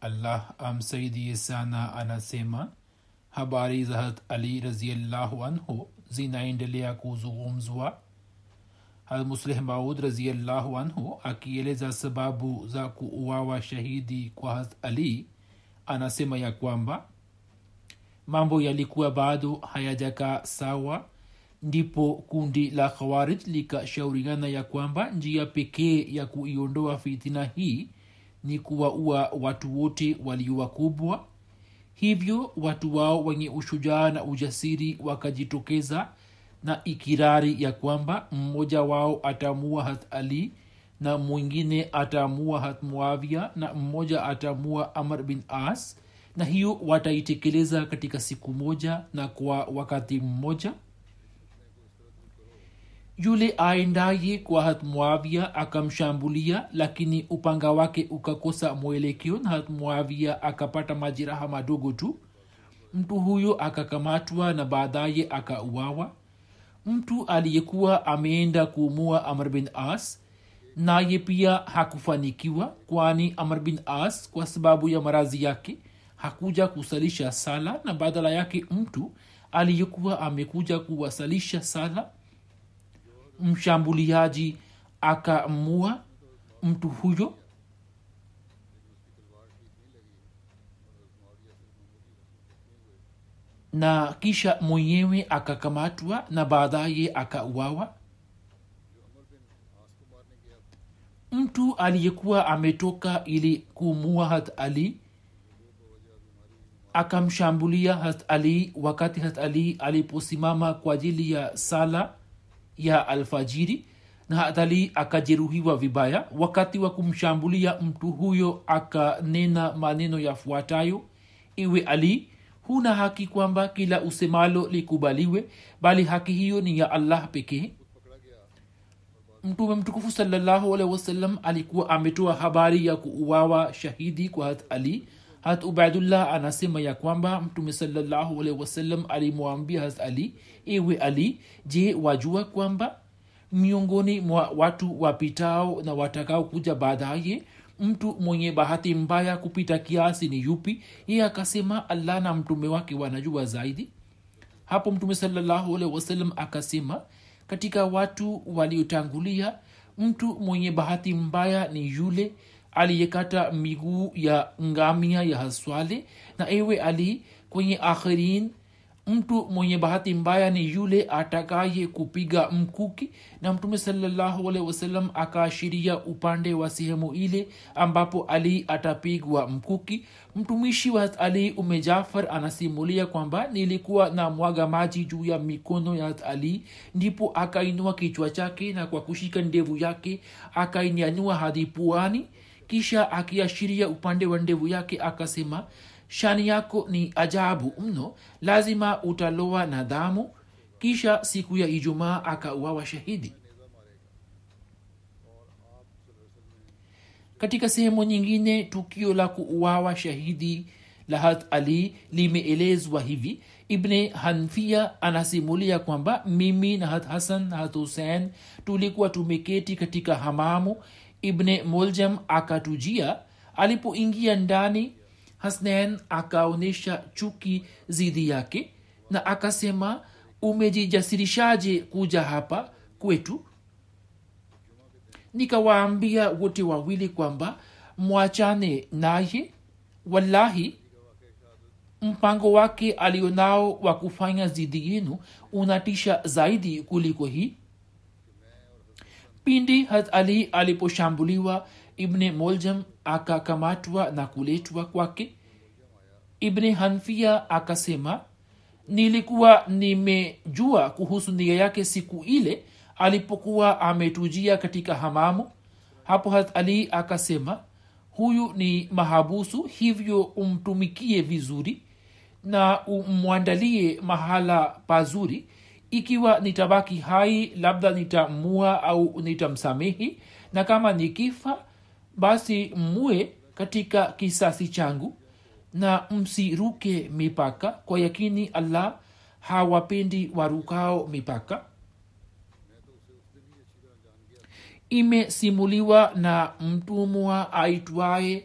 Allah amsaidie sana anasema habari za hat Ali raziallahu anhu zinaendelea kuzungumzwa? Musleh Maud raziallahu anhu akieleza sababu za kuuawa shahidi kwa hat Ali anasema ya kwamba mambo yalikuwa bado hayajakaa sawa ndipo kundi la khawarij likashauriana ya kwamba njia pekee ya kuiondoa fitina hii ni kuwaua watu wote walio wakubwa hivyo watu wao wenye ushujaa na ujasiri wakajitokeza na ikirari ya kwamba mmoja wao atamua hat ali na mwingine atamua hat muavia na mmoja atamua amr bin as na hiyo wataitekeleza katika siku moja na kwa wakati mmoja yule aendaye kwa hat muavia akamshambulia lakini upanga wake ukakosa mwelekeo na hat muavia akapata majeraha madogo tu. Mtu huyo akakamatwa na baadaye akauawa. Mtu aliyekuwa ameenda kuumua amr bin as naye pia hakufanikiwa kwani amr bin as kwa sababu ya marazi yake hakuja kusalisha sala na badala yake mtu aliyekuwa amekuja kuwasalisha sala mshambuliaji akamua mtu huyo. Na kisha mwenyewe akakamatwa na baadaye akauawa. Mtu aliyekuwa ametoka ili kumua hat ali akamshambulia hat ali wakati hat ali aliposimama kwa ajili ya sala ya alfajiri na hatali akajeruhiwa vibaya. Wakati wa kumshambulia mtu huyo akanena maneno yafuatayo. Iwe ali huna haki kwamba kila usemalo likubaliwe bali haki hiyo ni ya allah pekee. Mtume mtukufu salallahu alehi wasallam alikuwa ametoa habari ya kuuawa shahidi kwa hat ali hat ubaidullah anasema ya kwamba mtume wasallam alimwambia hat ali ewe ali je wajua kwamba miongoni mwa watu wapitao na watakao kuja baadaye mtu mwenye bahati mbaya kupita kiasi ni yupi? Yeye akasema allah na mtume wake wanajua zaidi. Hapo mtume wasallam akasema katika watu waliotangulia mtu mwenye bahati mbaya ni yule aliyekata miguu ya ngamia ya haswale na ewe ali kwenye akhirin mtu mwenye bahati mbaya ni yule atakaye kupiga mkuki. Na mtume salallahu wasalam akaashiria upande wa sehemu ile ambapo ali atapigwa mkuki. Mtumishi wa ali ume jafar anasimulia kwamba nilikuwa na mwaga maji juu ya mikono ya ali ndipo akainua kichwa chake na kwa kushika ndevu yake akainyanyua hadi puani kisha akiashiria upande wa ndevu yake akasema shani yako ni ajabu mno. Lazima utaloa na dhamu kisha siku ya ijumaa akauawa shahidi. Katika sehemu nyingine tukio la kuuawa shahidi la hat ali limeelezwa hivi. Ibne hanfia anasimulia kwamba mimi nahat hasan nahat husein tulikuwa tumeketi katika hamamu ibne muljam akatujia alipoingia ndani hasnen akaonyesha chuki zidi yake na akasema umejijasirishaje kuja hapa kwetu? Nikawaambia wote wawili kwamba mwachane naye wallahi mpango wake alionao wa kufanya zidi yenu unatisha zaidi kuliko hii pindi hat ali aliposhambuliwa ibne moljam akakamatwa na kuletwa kwake. Ibne hanfia akasema nilikuwa nimejua kuhusu nia yake siku ile alipokuwa ametujia katika hamamu. Hapo hat ali akasema huyu ni mahabusu hivyo umtumikie vizuri na umwandalie mahala pazuri ikiwa nitabaki hai labda nitamua au nitamsamehi na kama nikifa basi mue katika kisasi changu na msiruke mipaka. Kwa yakini allah hawapendi warukao mipaka. Imesimuliwa na mtumwa aitwaye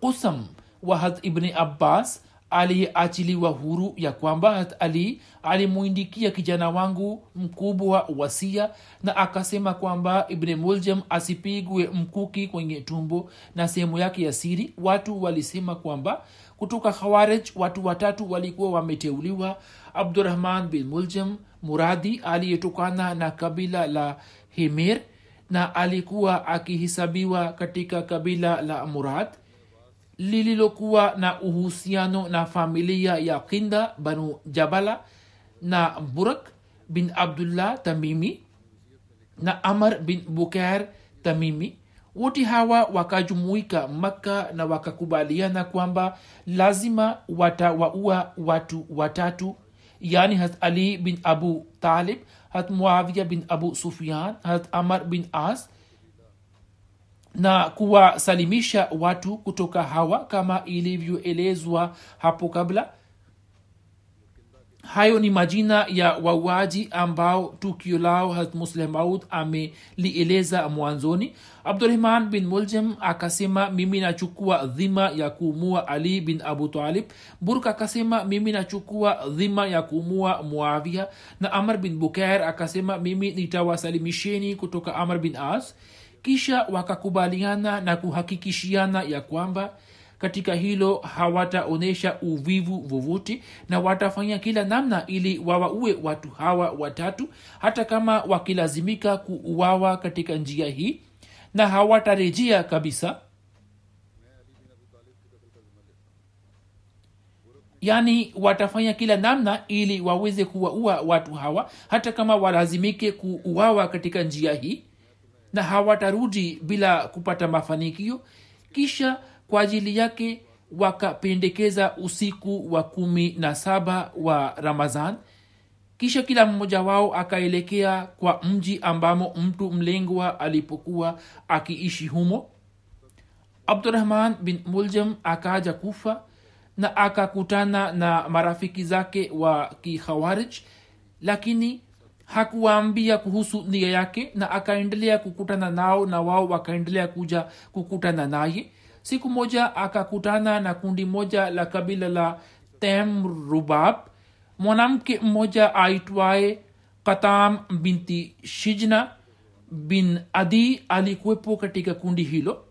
kusam wahad ibni abbas aliyeachiliwa huru ya kwamba ali alimwindikia kijana wangu mkubwa wasia na akasema kwamba ibne muljam asipigwe mkuki kwenye tumbo na sehemu yake ya siri. Watu walisema kwamba kutoka khawarij watu watatu walikuwa wameteuliwa. Abdurahman bin muljam muradi aliyetokana na kabila la himir na alikuwa akihesabiwa katika kabila la murad lililokuwa na uhusiano na familia ya kinda banu jabala na burak bin abdullah tamimi na amar bin bukair tamimi. Wote hawa wakajumuika makka na wakakubaliana kwamba lazima watawaua watu watatu yani hat ali bin abu talib hat muavia bin abu sufian hat amar bin as na kuwasalimisha watu kutoka hawa kama ilivyoelezwa hapo kabla. Hayo ni majina ya wauaji ambao tukio lao hat amelieleza mwanzoni. Abdurahman bin muljam akasema mimi nachukua dhima ya kuumua ali bin abu talib. Burk akasema mimi nachukua dhima ya kuumua muavia na amr bin bukair akasema mimi nitawasalimisheni kutoka amr bin as kisha wakakubaliana na kuhakikishiana ya kwamba katika hilo hawataonyesha uvivu vovote na watafanya kila namna ili wawaue watu hawa watatu hata kama wakilazimika kuuawa katika njia hii na hawatarejea kabisa. Yaani watafanya kila namna ili waweze kuwaua watu hawa hata kama walazimike kuuawa katika njia hii na hawatarudi bila kupata mafanikio. Kisha kwa ajili yake wakapendekeza usiku wa kumi na saba wa ramadhan. Kisha kila mmoja wao akaelekea kwa mji ambamo mtu mlengwa alipokuwa akiishi humo. Abdurahman bin muljam akaja kufa na akakutana na marafiki zake wa kikhawarij lakini hakuwaambia kuhusu nia yake na akaendelea kukutana nao na wao wakaendelea kuja kukutana naye. Siku moja akakutana na kundi moja la kabila la temrubab. Mwanamke mmoja aitwaye katam binti shijna bin adi alikuwepo katika kundi hilo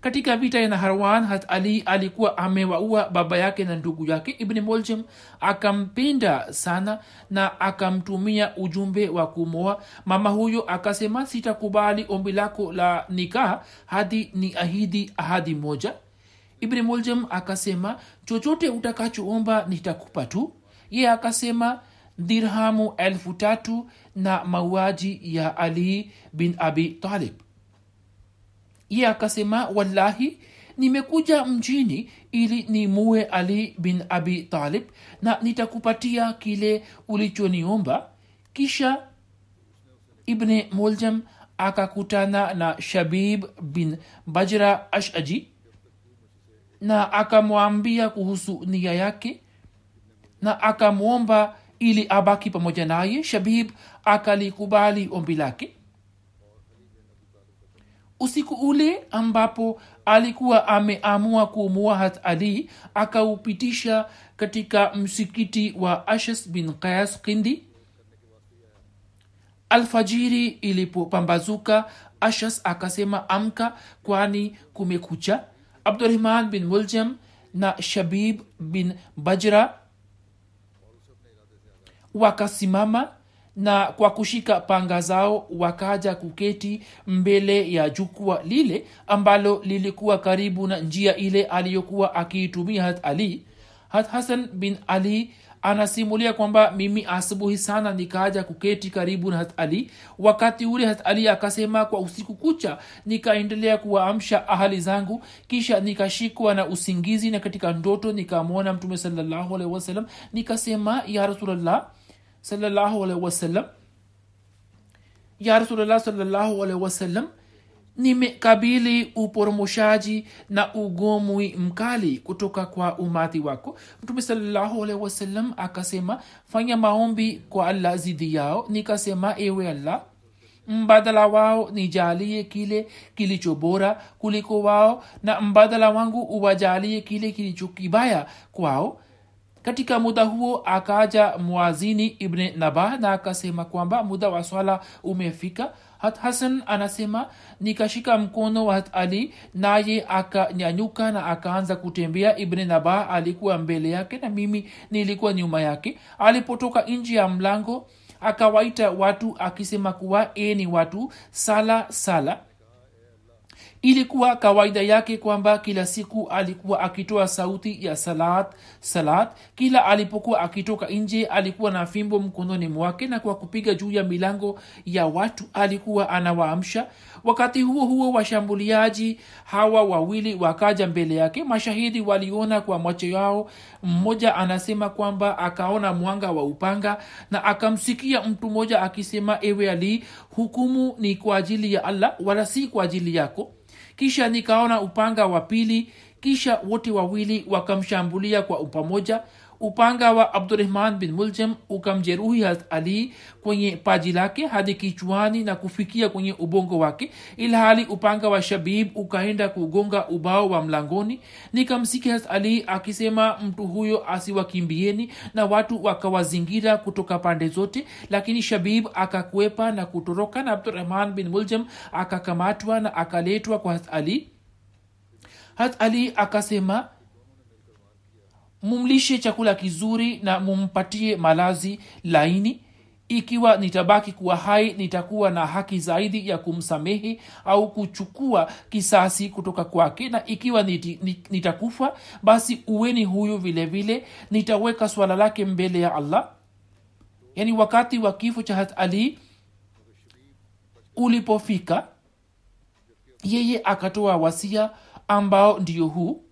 katika vita ya naharwan hat ali alikuwa amewaua baba yake na ndugu yake ibni moljim akampinda sana na akamtumia ujumbe wa kumoa mama huyo akasema sitakubali ombi lako la nikaha hadi ni ahidi ahadi moja. Ibni moljim akasema chochote utakachoomba nitakupa tu. Ye akasema dirhamu elfu tatu na mauaji ya ali bin abi talib ye akasema wallahi nimekuja mjini ili nimue ali bin abi talib na nitakupatia kile ulichoniomba. Kisha ibne muljam akakutana na shabib bin bajra ashaji na akamwambia kuhusu nia yake na akamwomba ili abaki pamoja naye. Shabib akalikubali ombi lake usiku ule ambapo alikuwa ameamua kuumua hat ali akaupitisha katika msikiti wa ashas bin qas kindi. Alfajiri ilipopambazuka ashas akasema amka kwani kumekucha. Abdurahman bin muljam na shabib bin bajra wakasimama na kwa kushika panga zao wakaja kuketi mbele ya jukwa lile ambalo lilikuwa karibu na njia ile aliyokuwa akiitumia hat ali. Hat hasan bin ali anasimulia kwamba mimi asubuhi sana nikaja kuketi karibu na hat ali. Wakati ule hat ali akasema kwa usiku kucha nikaendelea kuwaamsha ahali zangu kisha nikashikwa na usingizi na katika ndoto nikamwona mtume salallahu alaihi wasallam nikasema ya rasulllah salallahu alaihi wasallam. Ya rasulullah sallallahu alaihi wasallam nimekabili uporomoshaji na ugomwi mkali kutoka kwa umati wako. Mtume salllahu alaihi wasallam akasema fanya maombi kwa allah zidi yao. Nikasema ewe allah mbadala wao nijalie kile kilicho bora kuliko wao na mbadala wangu uwajalie kile kilicho kibaya kwao katika muda huo akaja mwazini ibne nabah na akasema kwamba muda wa swala umefika. Hat hasan anasema nikashika mkono wa hat ali naye akanyanyuka na akaanza kutembea. Ibne nabah alikuwa mbele yake na mimi nilikuwa nyuma yake. Alipotoka nje ya mlango akawaita watu akisema kuwa eni watu sala sala ilikuwa kawaida yake kwamba kila siku alikuwa akitoa sauti ya salat salat. Kila alipokuwa akitoka nje alikuwa na fimbo mkononi mwake na kwa kupiga juu ya milango ya watu alikuwa anawaamsha. Wakati huo huo washambuliaji hawa wawili wakaja mbele yake. Mashahidi waliona kwa macho yao. Mmoja anasema kwamba akaona mwanga wa upanga na akamsikia mtu mmoja akisema ewe ali hukumu ni kwa ajili ya allah wala si kwa ajili yako kisha nikaona upanga wa pili kisha wote wawili wakamshambulia kwa upamoja upanga wa abdurahman bin muljam ukamjeruhi hazrat ali kwenye paji lake hadi kichwani na kufikia kwenye ubongo wake ilhali upanga wa shabib ukaenda kugonga ubao wa mlangoni. Nikamsikia hazrat ali akisema mtu huyo asiwakimbieni na watu wakawazingira kutoka pande zote lakini shabib akakwepa na kutoroka na abdurahman bin muljam akakamatwa na akaletwa kwa hazrat ali. Hazrat ali akasema mumlishe chakula kizuri na mumpatie malazi laini. Ikiwa nitabaki kuwa hai nitakuwa na haki zaidi ya kumsamehe au kuchukua kisasi kutoka kwake. Na ikiwa niti, nit, nitakufa basi uweni huyu vile vile. Nitaweka swala lake mbele ya allah. Yaani wakati wa kifo cha hat ali ulipofika yeye akatoa wasia ambao ndio huu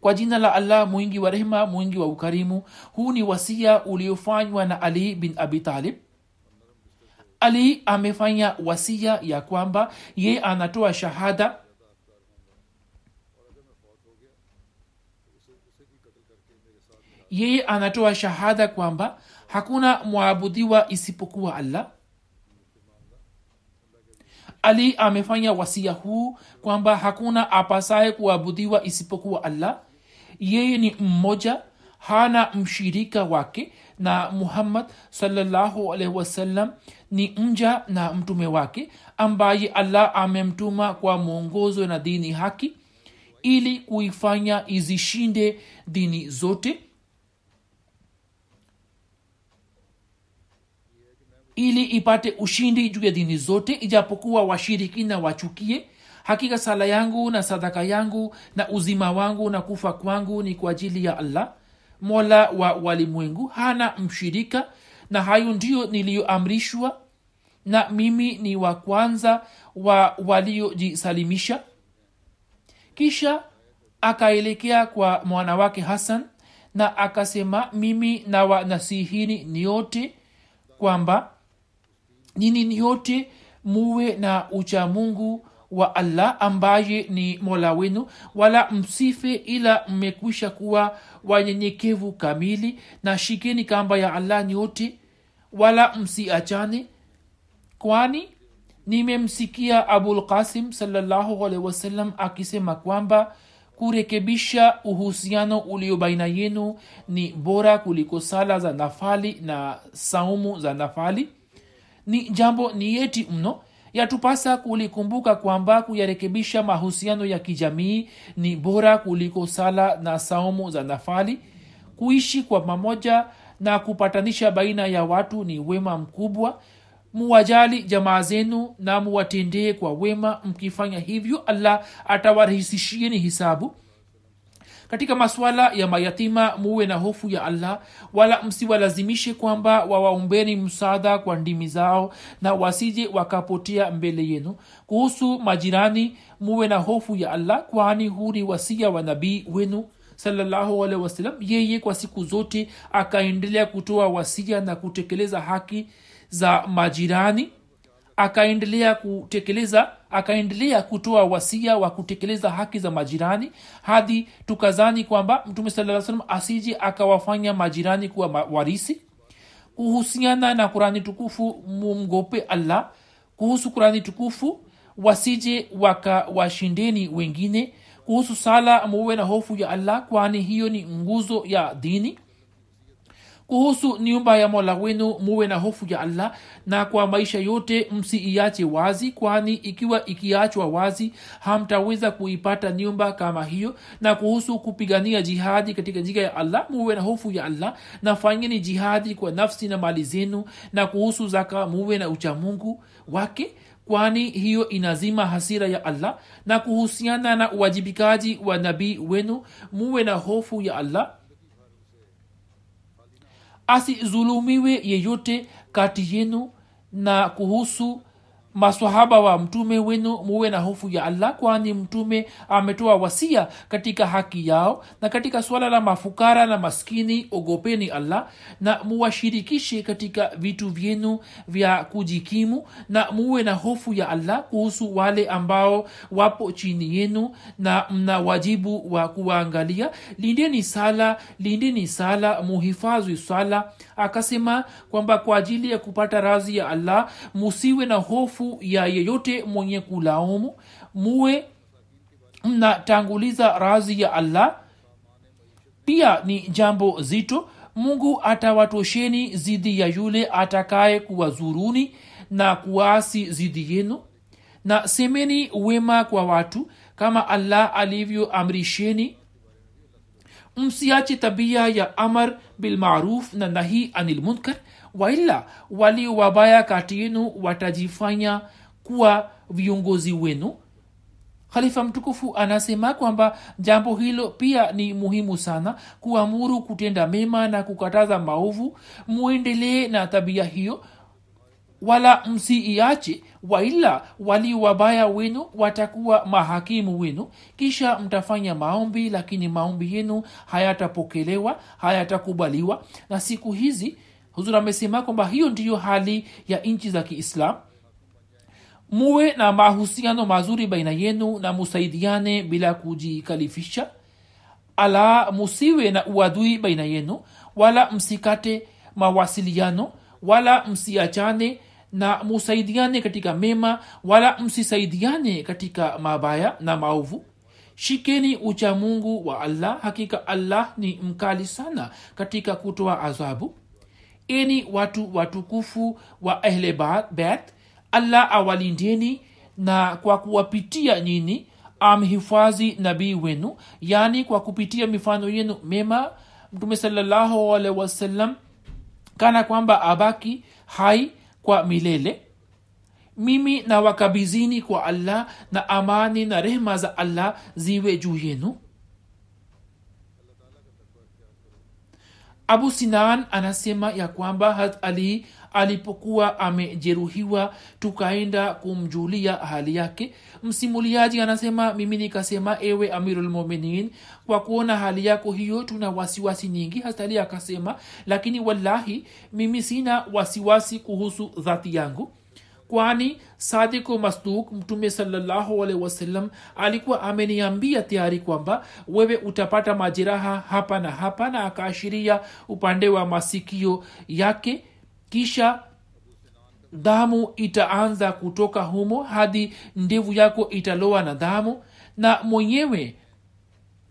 kwa jina la allah mwingi wa rehema mwingi wa ukarimu. Huu ni wasia uliofanywa na ali bin abi talib. Ali amefanya wasia ya kwamba ye anatoa shahada. Yeye anatoa shahada kwamba hakuna mwabudiwa isipokuwa allah ali amefanya wasia huu kwamba hakuna apasaye kuabudiwa isipokuwa allah. Yeye ni mmoja hana mshirika wake na muhammad salllahu alaihi wasallam ni mja na mtume wake ambaye allah amemtuma kwa mwongozo na dini haki ili kuifanya izishinde dini zote ili ipate ushindi juu ya dini zote ijapokuwa washirikina wachukie. Hakika sala yangu na sadaka yangu na uzima wangu na kufa kwangu ni kwa ajili ya allah mola wa walimwengu. Hana mshirika na hayo ndiyo niliyoamrishwa na mimi ni wa kwanza wa waliojisalimisha. Kisha akaelekea kwa mwana wake hasan na akasema mimi na wanasihini niote kwamba nini nyote muwe na uchamungu wa allah ambaye ni mola wenu wala msife ila mmekwisha kuwa wanyenyekevu kamili na shikeni kamba ya allah nyote wala msiachane kwani nimemsikia abulkasim salllahu wasallam akisema kwamba kurekebisha uhusiano ulio baina yenu ni bora kuliko sala za nafali na saumu za nafali ni jambo nieti mno. Yatupasa kulikumbuka kwamba kuyarekebisha mahusiano ya kijamii ni bora kuliko sala na saumu za nafali. Kuishi kwa pamoja na kupatanisha baina ya watu ni wema mkubwa. Muwajali jamaa zenu na muwatendee kwa wema. Mkifanya hivyo allah atawarahisishieni hisabu katika masuala ya mayatima muwe na hofu ya allah wala msiwalazimishe kwamba wawaombeni msaadha kwa ndimi zao na wasije wakapotea mbele yenu. Kuhusu majirani muwe na hofu ya allah kwani huu wasia wa nabii wenu wasalam yeye kwa siku zote akaendelea kutoa wasia na kutekeleza haki za majirani akaendelea kutekeleza akaendelea kutoa wasia wa kutekeleza haki za majirani hadi tukazani kwamba mtume saa salam asije akawafanya majirani kuwa warisi. Kuhusiana na kurani tukufu mumgope allah. Kuhusu kurani tukufu wasije wakawashindeni wengine. Kuhusu sala muwe na hofu ya allah kwani hiyo ni nguzo ya dini kuhusu nyumba ya mola wenu muwe na hofu ya allah na kwa maisha yote msiiache wazi kwani ikiwa ikiachwa wazi hamtaweza kuipata nyumba kama hiyo. Na kuhusu kupigania jihadi katika njia ya allah muwe na hofu ya allah na fanyeni jihadi kwa nafsi na mali zenu. Na kuhusu zaka muwe na uchamungu wake kwani hiyo inazima hasira ya allah. Na kuhusiana na uwajibikaji wa nabii wenu muwe na hofu ya allah asizulumiwe yeyote kati yenu na kuhusu maswahaba wa mtume wenu muwe na hofu ya allah kwani mtume ametoa wasia katika haki yao. Na katika suala la mafukara na maskini ogopeni allah na muwashirikishe katika vitu vyenu vya kujikimu na muwe na hofu ya allah kuhusu wale ambao wapo chini yenu na mna wajibu wa kuwaangalia. Lindeni sala lindeni sala muhifadhi sala akasema kwamba kwa ajili ya kupata razi ya allah musiwe na hofu ya yeyote mwenye kulaumu. Muwe mnatanguliza razi ya allah. Pia ni jambo zito. Mungu atawatosheni zidi ya yule atakaye kuwazuruni na kuasi zidi yenu. Na semeni wema kwa watu kama allah alivyoamrisheni msiache tabia ya amar bilmaruf na nahi anil munkar waila walio wabaya kati yenu watajifanya kuwa viongozi wenu. Khalifa mtukufu anasema kwamba jambo hilo pia ni muhimu sana kuamuru kutenda mema na kukataza maovu. Muendelee na tabia hiyo wala msiiache waila wali wabaya wenu watakuwa mahakimu wenu. Kisha mtafanya maombi lakini maombi yenu hayatapokelewa hayatakubaliwa. Na siku hizi huzur amesema kwamba hiyo ndiyo hali ya nchi za kiislam muwe na mahusiano mazuri baina yenu na musaidiane bila kujikalifisha ala musiwe na uadui baina yenu wala msikate mawasiliano wala msiachane na musaidiane katika mema wala msisaidiane katika mabaya na maovu. Shikeni ucha mungu wa allah hakika allah ni mkali sana katika kutoa adhabu. Eni watu watukufu wa ahle beth allah awalindeni na kwa kuwapitia nyini amhifadhi nabii wenu yaani kwa kupitia mifano yenu mema mtume salallahu alaihi wasallam kana kwamba abaki hai kwa milele. Mimi na wakabizini kwa allah na amani na rehma za allah ziwe juu yenu. Abu sinan anasema ya kwamba hat ali alipokuwa amejeruhiwa tukaenda kumjulia hali yake. Msimuliaji anasema mimi nikasema ewe amirulmuminin kwa kuona hali yako hiyo tuna wasiwasi nyingi hastali akasema lakini wallahi mimi sina wasiwasi kuhusu dhati yangu. Kwani sadiku masduk mtume salllahualhi wasallam alikuwa ameniambia tayari kwamba wewe utapata majeraha hapa na hapa na akaashiria upande wa masikio yake kisha damu itaanza kutoka humo hadi ndevu yako italoa na damu na mwenyewe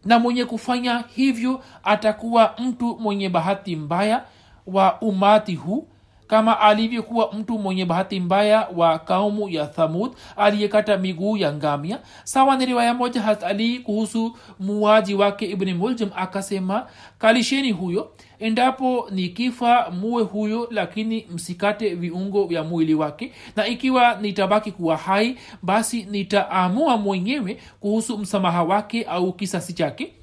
na mwenye kufanya hivyo atakuwa mtu mwenye bahati mbaya wa umati huu kama alivyokuwa mtu mwenye bahati mbaya wa kaumu ya thamud aliyekata miguu ya ngamia sawa ni riwaya moja hat ali kuhusu muwaji wake ibni muljim akasema kalisheni huyo endapo ni kifa muwe huyo lakini msikate viungo vya mwili wake na ikiwa nitabaki kuwa hai basi nitaamua mwenyewe kuhusu msamaha wake au kisasi chake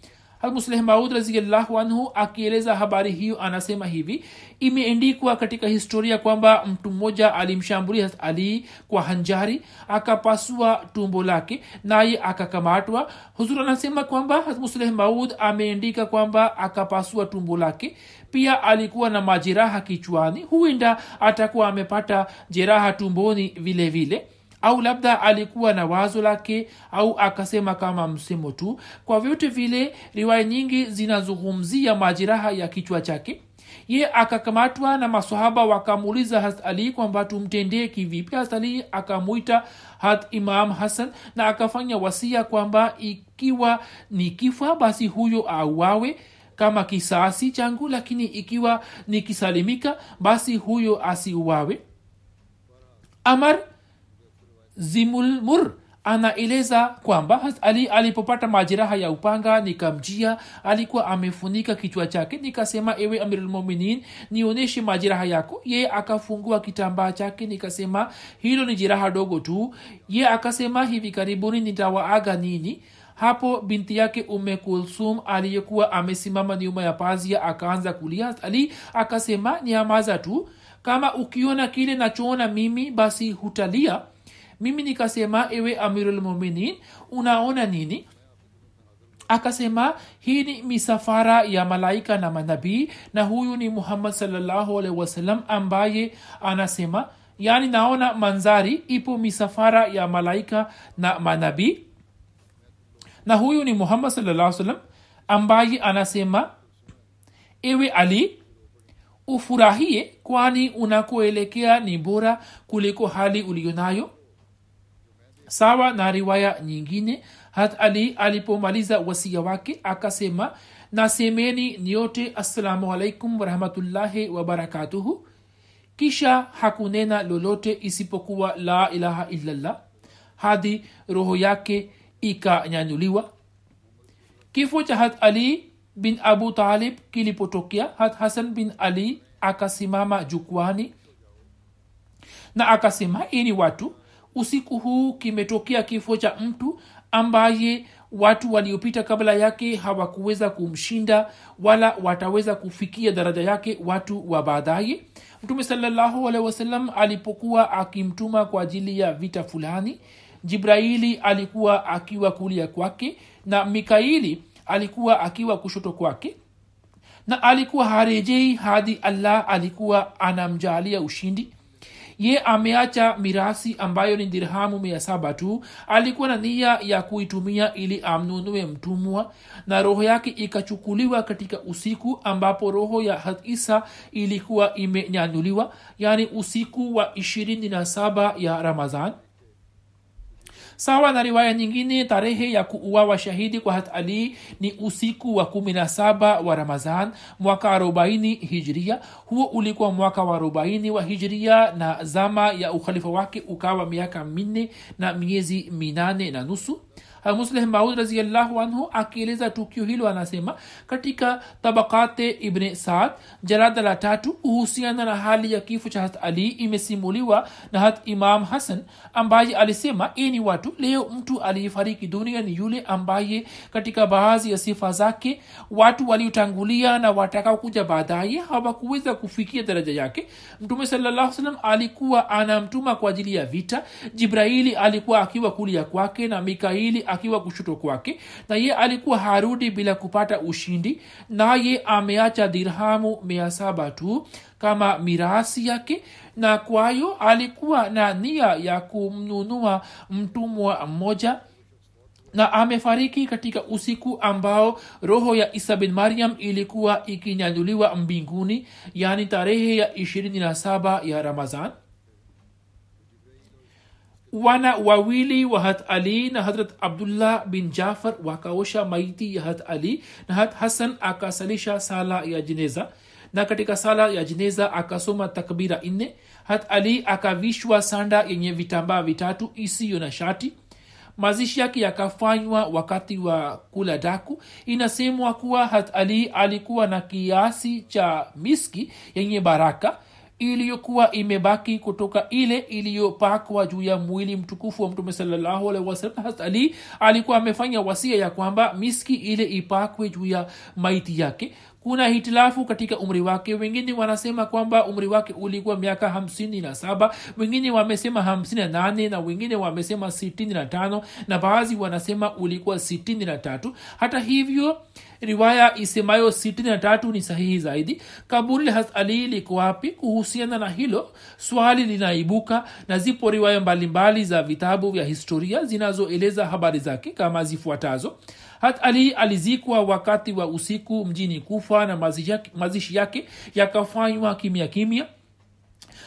musleh maud raziallahu anhu akieleza habari hiyo anasema hivi imeendikwa katika historia kwamba mtu mmoja alimshambulia ali kwa hanjari akapasua tumbo lake naye akakamatwa. Huzur anasema kwamba hamusleh maud ameendika kwamba akapasua tumbo lake. Pia alikuwa na majeraha kichwani huenda atakuwa amepata jeraha tumboni vile vile au labda alikuwa na wazo lake au akasema kama msemo tu. Kwa vyote vile riwaya nyingi zinazungumzia majeraha ya kichwa chake. Ye akakamatwa na masahaba wakamuuliza hat ali kwamba tumtendee kivipi? Hat akamwita hat imam hasan na akafanya wasia kwamba ikiwa ni kifa basi huyo auawe kama kisasi changu lakini ikiwa nikisalimika basi huyo asiuawe. Amar zimulmur anaeleza kwamba ali alipopata majeraha ya upanga nikamjia alikuwa amefunika kichwa chake nikasema ewe amirulmuminin nionyeshe majeraha yako. Ye akafungua kitambaa chake nikasema hilo ni jeraha dogo tu. Ye akasema hivi karibuni nitawaaga nini? Hapo binti yake ume kulsum aliyekuwa amesimama nyuma ya pazia akaanza kulia. Ali akasema niamaza tu. Kama ukiona kile nachoona mimi basi hutalia mimi nikasema ewe amirulmuminin unaona nini? Akasema hii ni misafara ya malaika na manabii na huyu ni muhammad salllahu wasalam ambaye anasema yaani naona manzari ipo misafara ya malaika na manabii na huyu ni muhammad salllah ambaye anasema ewe ali ufurahie kwani unakoelekea ni bora kuliko hali ulionayo sawa na riwaya nyingine. Hat ali alipomaliza wasia wake akasema nasemeni nyote assalamu alaikum warahmatullahi wabarakatuhu kisha hakunena lolote isipokuwa la ilaha illallah. Hadi roho yake ikanyanyuliwa. Kifo cha hat ali bin abu talib kilipotokea hat hasan bin ali akasimama jukwani na akasema ini watu usiku huu kimetokea kifo cha mtu ambaye watu waliopita kabla yake hawakuweza kumshinda wala wataweza kufikia daraja yake watu wa baadaye. Mtume salallahu alehi wasallam alipokuwa akimtuma kwa ajili ya vita fulani jibraili alikuwa akiwa kulia kwake na mikaili alikuwa akiwa kushoto kwake. Na alikuwa harejei hadi allah alikuwa anamjaalia ushindi ye ameacha mirasi ambayo ni dirhamu mia saba tu. Alikuwa na nia ya kuitumia ili amnunue mtumwa na roho yake ikachukuliwa katika usiku ambapo roho ya had isa ilikuwa imenyanyuliwa yaani usiku wa ishirini na saba ya ramadhan sawa na riwaya nyingine tarehe ya kuuawa shahidi kwa hat ali ni usiku wa kumi na saba wa ramazan mwaka arobaini hijria. Huo ulikuwa mwaka wa arobaini wa hijria na zama ya ukhalifa wake ukawa miaka minne na miezi minane na nusu musleh maud raziallahu anhu akieleza tukio hilo anasema katika tabakate ibne saad jarada la tatu kuhusiana na hali ya kifo cha hat ali imesimuliwa na hat imam hasan ambaye alisema ini watu leo mtu aliyefariki dunia ni yule ambaye katika baadhi ya sifa zake watu waliotangulia na watakaokuja baadaye hawakuweza kufikia daraja yake. Mtume salallahu salam alikuwa anamtuma kwa ajili ya vita. Jibraili alikuwa akiwa kulia kwake na mikaili akiwa kushoto kwake na ye alikuwa harudi bila kupata ushindi naye ameacha dirhamu mia saba tu kama mirasi yake na kwayo alikuwa na nia ya kumnunua mtumwa mmoja na amefariki katika usiku ambao roho ya isa bin mariam ilikuwa ikinyanyuliwa mbinguni yaani tarehe ya 27 ya ramazan wana wawili wa hat ali na hadrat abdullah bin jafar wakaosha maiti ya hat ali na hat hasan akasalisha sala ya jeneza. Na katika sala ya jeneza akasoma takbira nne hat ali akavishwa sanda yenye vitambaa vitatu isiyo na shati. Mazishi yake yakafanywa wakati wa kula daku. Inasemwa kuwa hat ali alikuwa na kiasi cha miski yenye baraka iliyokuwa imebaki kutoka ile iliyopakwa juu ya mwili mtukufu wa mtume alaihi ali alikuwa amefanya wasia ya kwamba miski ile ipakwe juu ya maiti yake. Kuna hitilafu katika umri wake. Wengine wanasema kwamba umri wake ulikuwa miaka hamsini na saba. Wengine wamesema hamsini na nane na wengine wamesema sitini na tano. Na baadhi wanasema ulikuwa sitini na tatu. Hata hivyo riwaya isemayo sitini na tatu ni sahihi zaidi. Kaburi la ali liko wapi? Kuhusiana na hilo swali linaibuka na zipo riwaya mbalimbali za vitabu vya historia zinazoeleza habari zake kama zifuatazo. Hat ali alizikwa wakati wa usiku mjini kufa na mazishi yake, yakafanywa kimya kimya.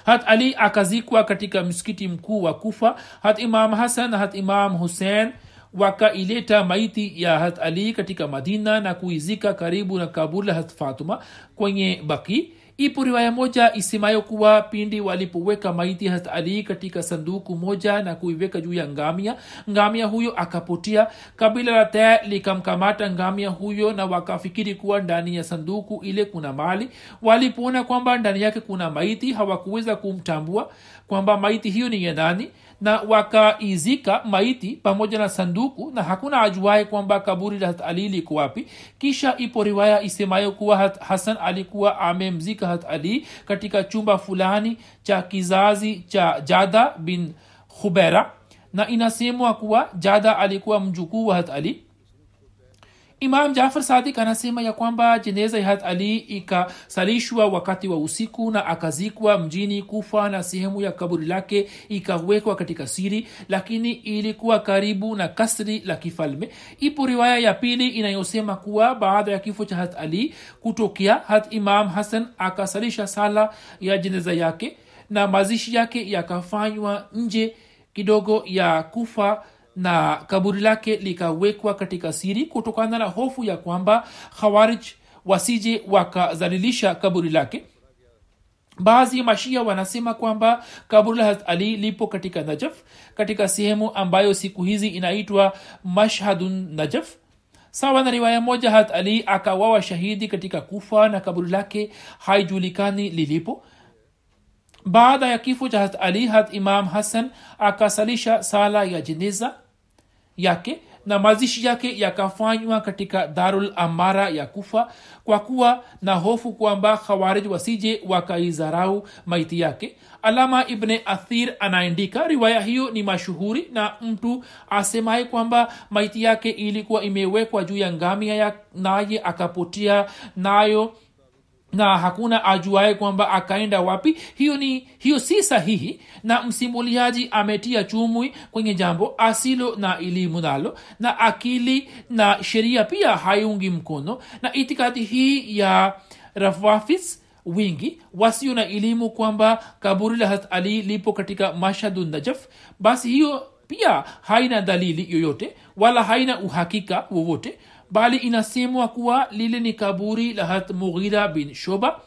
Hat ali akazikwa katika msikiti mkuu wa kufa. Hat imam hasan hat imam hussein wakaileta maiti ya hat ali katika madina na kuizika karibu na kaburi la hat fatuma kwenye baki ipo riwaya moja isemayo kuwa pindi walipoweka maiti hat ali katika sanduku moja na kuiweka juu ya ngamia ngamia huyo akapotea. Kabila la taya likamkamata ngamia huyo na wakafikiri kuwa ndani ya sanduku ile kuna mali. Walipoona kwamba ndani yake kuna maiti hawakuweza kumtambua kwamba maiti hiyo ni ya nani na wakaizika maiti pamoja na sanduku na hakuna ajuae kwamba kaburi la ali liko wapi. Kisha ipo riwaya isemayo kuwa hat hasan alikuwa amemzika hat ali katika chumba fulani cha kizazi cha jada bin khubera. Na inasemwa kuwa jada alikuwa mjukuu wa hat ali imam jafar sadik anasema ya kwamba jeneza ya hat ali ikasalishwa wakati wa usiku na akazikwa mjini kufa na sehemu ya kaburi lake ikawekwa katika siri lakini ilikuwa karibu na kasri la kifalme. Ipo riwaya ya pili inayosema kuwa baada ya kifo cha hat ali kutokea hat imam hasan akasalisha sala ya jeneza yake na mazishi yake yakafanywa nje kidogo ya kufa na kaburi lake likawekwa katika siri kutokana na hofu ya kwamba khawarij wasije wakazalilisha kaburi lake. Baadhi ya mashia wanasema kwamba kaburi la ali lipo katika najaf katika sehemu ambayo siku hizi inaitwa mashhadun najaf. Sawa na riwaya moja hat ali akawawa shahidi katika kufa na kaburi lake haijulikani lilipo. Baada ya kifo cha hat ali hat imam hassan akasalisha sala ya jeneza yake na mazishi yake yakafanywa katika darul amara ya kufa kwa kuwa na hofu kwamba khawarij wasije wakaizarau maiti yake. Alama ibne athir anaandika riwaya hiyo ni mashuhuri na mtu asemaye kwamba maiti yake ilikuwa imewekwa juu ya ngamia naye akapotia nayo na hakuna ajuaye kwamba akaenda wapi. Hiyo ni hiyo si sahihi na msimuliaji ametia chumwi kwenye jambo asilo na elimu nalo na akili na sheria pia haiungi mkono. Na itikadi hii ya rafafis wingi wasio na elimu kwamba kaburi la ali lipo katika mashhadu najaf basi hiyo pia haina dalili yoyote wala haina uhakika wowote bali inasemwa kuwa lile ni kaburi la hat mughira bin shoba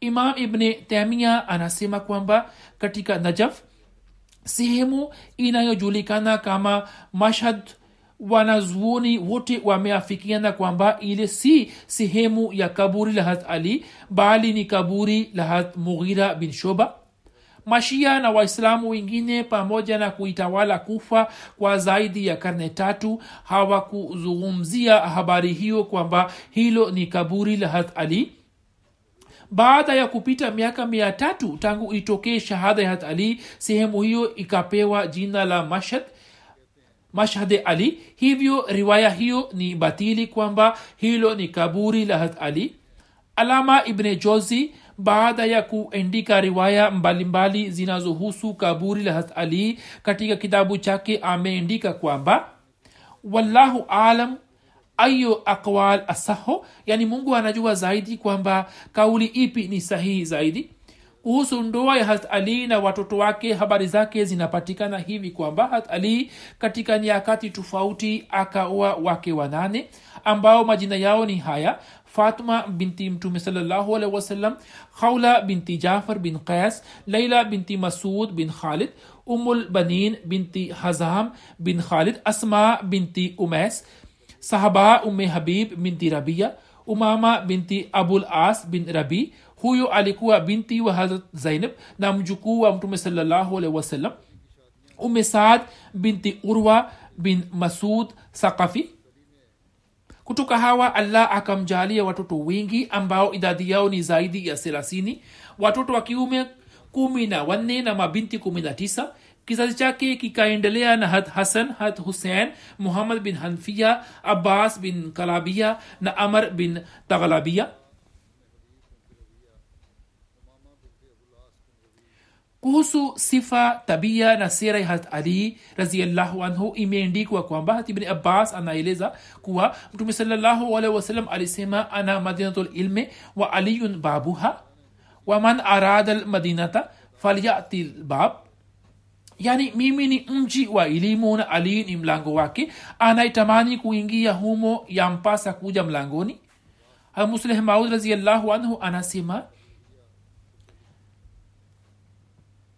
imam ibne temia anasema kwamba katika najaf sehemu inayojulikana kama mashhad wanazuoni wote wameafikiana kwamba ile si sehemu ya kaburi la hat ali bali ni kaburi la hat mughira bin shoba mashia na waislamu wengine pamoja na kuitawala kufa kwa zaidi ya karne tatu hawakuzungumzia habari hiyo kwamba hilo ni kaburi la hat ali. Baada ya kupita miaka mia tatu tangu itokee shahada ya hadh ali sehemu hiyo ikapewa jina la mashad mashhade ali. Hivyo riwaya hiyo ni batili kwamba hilo ni kaburi la hat ali. Alama ibne jozi baada ya kuendika riwaya mbalimbali zinazohusu kaburi la hat ali katika kitabu chake ameendika kwamba wallahu alam ayo aqwal asaho yani mungu anajua zaidi kwamba kauli ipi ni sahihi zaidi. Kuhusu ndoa ya hat ali na watoto wake habari zake zinapatikana hivi kwamba hat ali katika nyakati tofauti akaoa wake wanane ambao majina yao ni haya fatma binti mtume salllahu alaihi wasallam khawla binti jafar bin qais laila binti masud bin khalid umul banin binti hazam bin khalid asma binti umais sahaba umme habib binti rabia umama binti abul as bin rabi huyo alikuwa binti wa hazrat zainab na mjukuu wa mtume salllahu alaihi wasallam umme saad binti urwa bin masud saqafi kutoka hawa allah akamjalia watoto wengi ambao idadi yao ni zaidi ya thelathini. Watoto wa kiume kumi na wanne na mabinti kumi na tisa. Kizazi chake kikaendelea na had hasan had husein muhammad bin hanfia abbas bin kalabia na amar bin taghlabia kuhusu sifa tabia na sera ya ali raziallahu anhu imeendikwa kwamba hatibni abbas anaeleza kuwa mtume salallahu alaihi wasallam alisema ana madinatulilmi wa aliyun babuha waman arada lmadinata falyati lbab yani mimi ni mji wa elimu na ali ni mlango wake anaitamani kuingia humo yampasa kuja mlangoni. Musleh maud raziallahu anhu anasema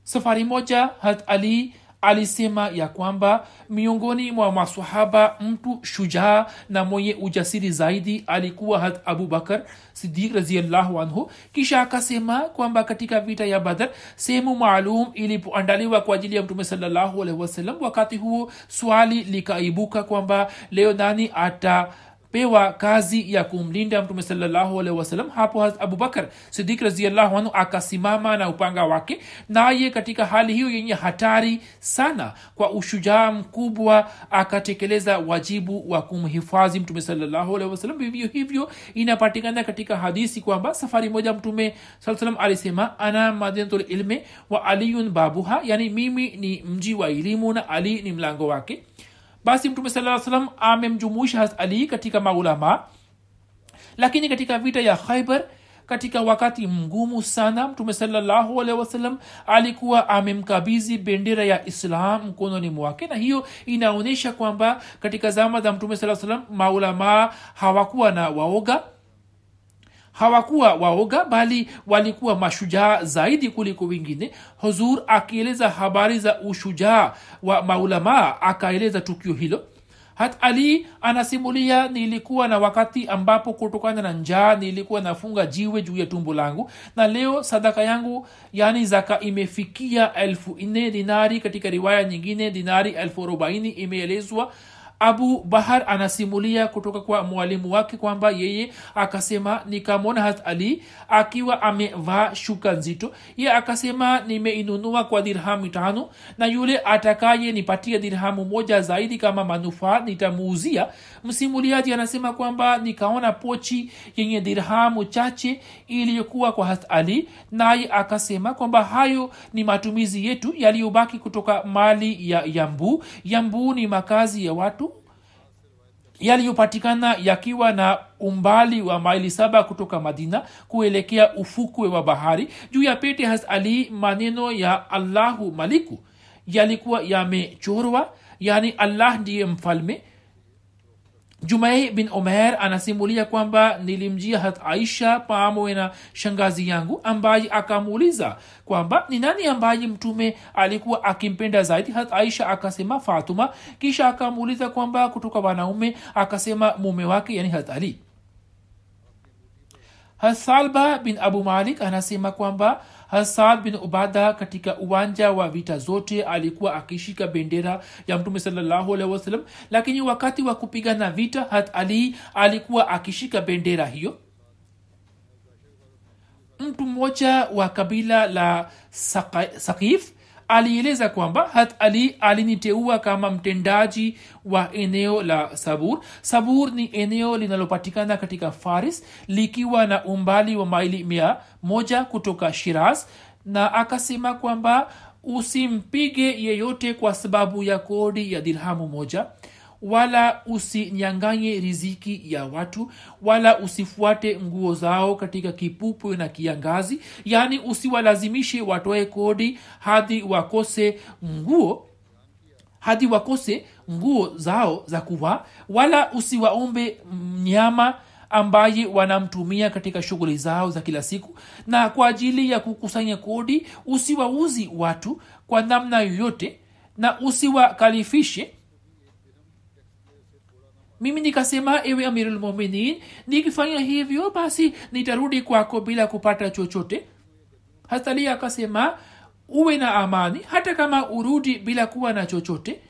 safari moja hat ali alisema ya kwamba miongoni mwa masahaba mtu shujaa na mwenye ujasiri zaidi alikuwa hat abubakar sidik raziallahu anhu. Kisha akasema kwamba katika vita ya badar sehemu maalum ilipoandaliwa kwa ajili ya mtume salllahu alaihi wasallam wakati huo swali likaibuka kwamba leo nani ata pewa kazi ya kumlinda mtume salallahu alaihi wasallam hapo abubakar sidik raziallahu akasimama na upanga wake naye katika hali hiyo yenye hatari sana kwa ushujaa mkubwa akatekeleza wajibu wa kumhifadhi mtume salallahu alaihi vivyo hivyo inapatikana katika hadisi kwamba safari moja mtume saa salam alisema ana madinatul wa aliyun babuha yani mimi ni mji wa elimu na ali ni mlango wake basi mtume saa salam amemjumuisha has ali katika maulama lakini katika vita ya khaibar katika wakati mgumu sana mtume salallahu alehi wasallam alikuwa amemkabizi bendera ya islam mkononi mwake. Na hiyo inaonyesha kwamba katika zama za mtume saa salam maulamaa hawakuwa na waoga hawakuwa waoga bali walikuwa mashujaa zaidi kuliko wengine. Huzur akieleza habari za ushujaa wa maulamaa akaeleza tukio hilo. Hat ali anasimulia nilikuwa na wakati ambapo kutokana na njaa nilikuwa nafunga jiwe juu ya tumbo langu na leo sadaka yangu yani zaka imefikia elfu nne dinari. Katika riwaya nyingine dinari elfu arobaini imeelezwa abu bahar anasimulia kutoka kwa mwalimu wake kwamba yeye akasema nikamwona hat ali akiwa amevaa shuka nzito. Ye akasema nimeinunua kwa dirhamu tano na yule atakaye nipatia dirhamu moja zaidi kama manufaa nitamuuzia. Msimuliaji anasema kwamba nikaona pochi yenye dirhamu chache iliyokuwa kwa hat ali naye akasema kwamba hayo ni matumizi yetu yaliyobaki kutoka mali ya yambu. Yambu ni makazi ya watu yaliyopatikana yakiwa na umbali wa maili saba kutoka madina kuelekea ufukwe wa bahari. Juu ya pete has ali maneno ya allahu maliku yalikuwa yamechorwa yani allah ndiye mfalme jumai bin omer anasimulia kwamba nilimjia hat aisha pamoja na shangazi yangu ambaye akamuuliza kwamba ni nani ambaye mtume alikuwa akimpenda zaidi? Hat aisha akasema fatuma. Kisha akamuuliza kwamba kutoka wanaume akasema mume wake yani hat ali. Hasalba bin abu malik anasema kwamba hasad bin ubada katika uwanja wa vita zote alikuwa akishika bendera ya mtume sawasalam lakini wakati wa kupigana vita hat ali alikuwa akishika bendera hiyo. Mtu mmoja wa kabila la sakif alieleza kwamba hat ali aliniteua kama mtendaji wa eneo la sabur. Sabur ni eneo linalopatikana katika faris likiwa na umbali wa maili mia moja kutoka shiraz na akasema kwamba usimpige yeyote kwa sababu ya kodi ya dirhamu moja wala usinyanganye riziki ya watu wala usifuate nguo zao katika kipupwe na kiangazi. Yaani usiwalazimishe watoe kodi hadi wakose nguo hadi wakose nguo zao za kuvaa wala usiwaombe mnyama ambaye wanamtumia katika shughuli zao za kila siku. Na kwa ajili ya kukusanya kodi usiwauzi watu kwa namna yoyote na usiwakalifishe mimi nikasema ewe amirulmuminin nikifanya hivyo basi nitarudi kwako bila kupata chochote. Hatali akasema uwe na amani hata kama urudi bila kuwa na chochote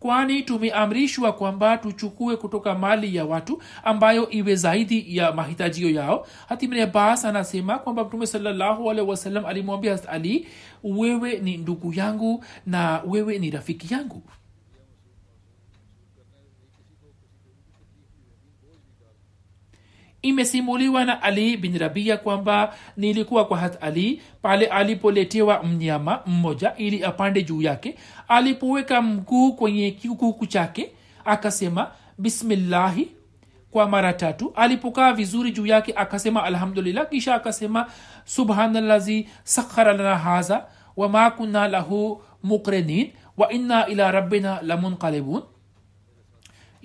kwani tumeamrishwa kwamba tuchukue kutoka mali ya watu ambayo iwe zaidi ya mahitajio yao. Hatimne abbas anasema kwamba mtume sawasalam alimwambia ali wewe ni ndugu yangu na wewe ni rafiki yangu imesimuliwa na ali bin rabia kwamba nilikuwa kwa hat ali pale alipoletewa mnyama mmoja ili apande juu yake. Alipoweka mguu kwenye kikuku chake akasema bismillahi kwa mara tatu. Alipokaa vizuri juu yake akasema alhamdulillah. Kisha akasema subhanalazi sakhara lana haza wama kunna lahu muqrinin wa inna ila rabbina lamunqalibun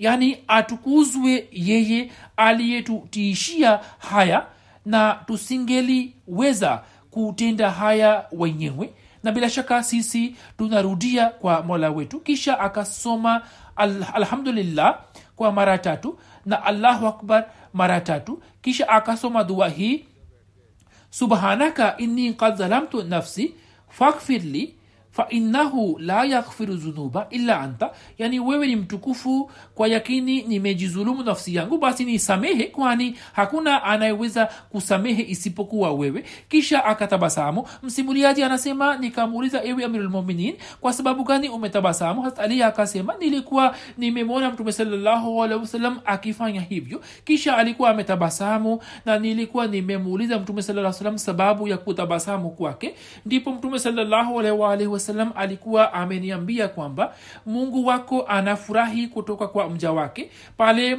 yani atukuzwe yeye aliyetutiishia haya na tusingeliweza kutenda haya wenyewe. Na bila shaka sisi tunarudia kwa mola wetu. Kisha akasoma al- alhamdulillah kwa mara tatu na allahu akbar mara tatu. Kisha akasoma dua hii subhanaka inni kad zalamtu nafsi fakfirli li fainahu la yaghfiru dhunuba illa anta. Yani wewe ni mtukufu kwa yakini nimejizulumu nafsi yangu basi nisamehe kwani hakuna anayeweza kusamehe isipokuwa wewe. Kisha akatabasamu. Msimuliaji anasema nikamuuliza ewe amirulmuminin kwa sababu gani umetabasamu? Hat ali akasema nilikuwa nimemwona mtume sawasalam akifanya hivyo. Kisha alikuwa ametabasamu na nilikuwa nimemuuliza mtume salam sababu ya kutabasamu kwake. Ndipo mtume waalihi wasallam alikuwa ameniambia kwamba mungu wako anafurahi kutoka kwa mja wake. Pale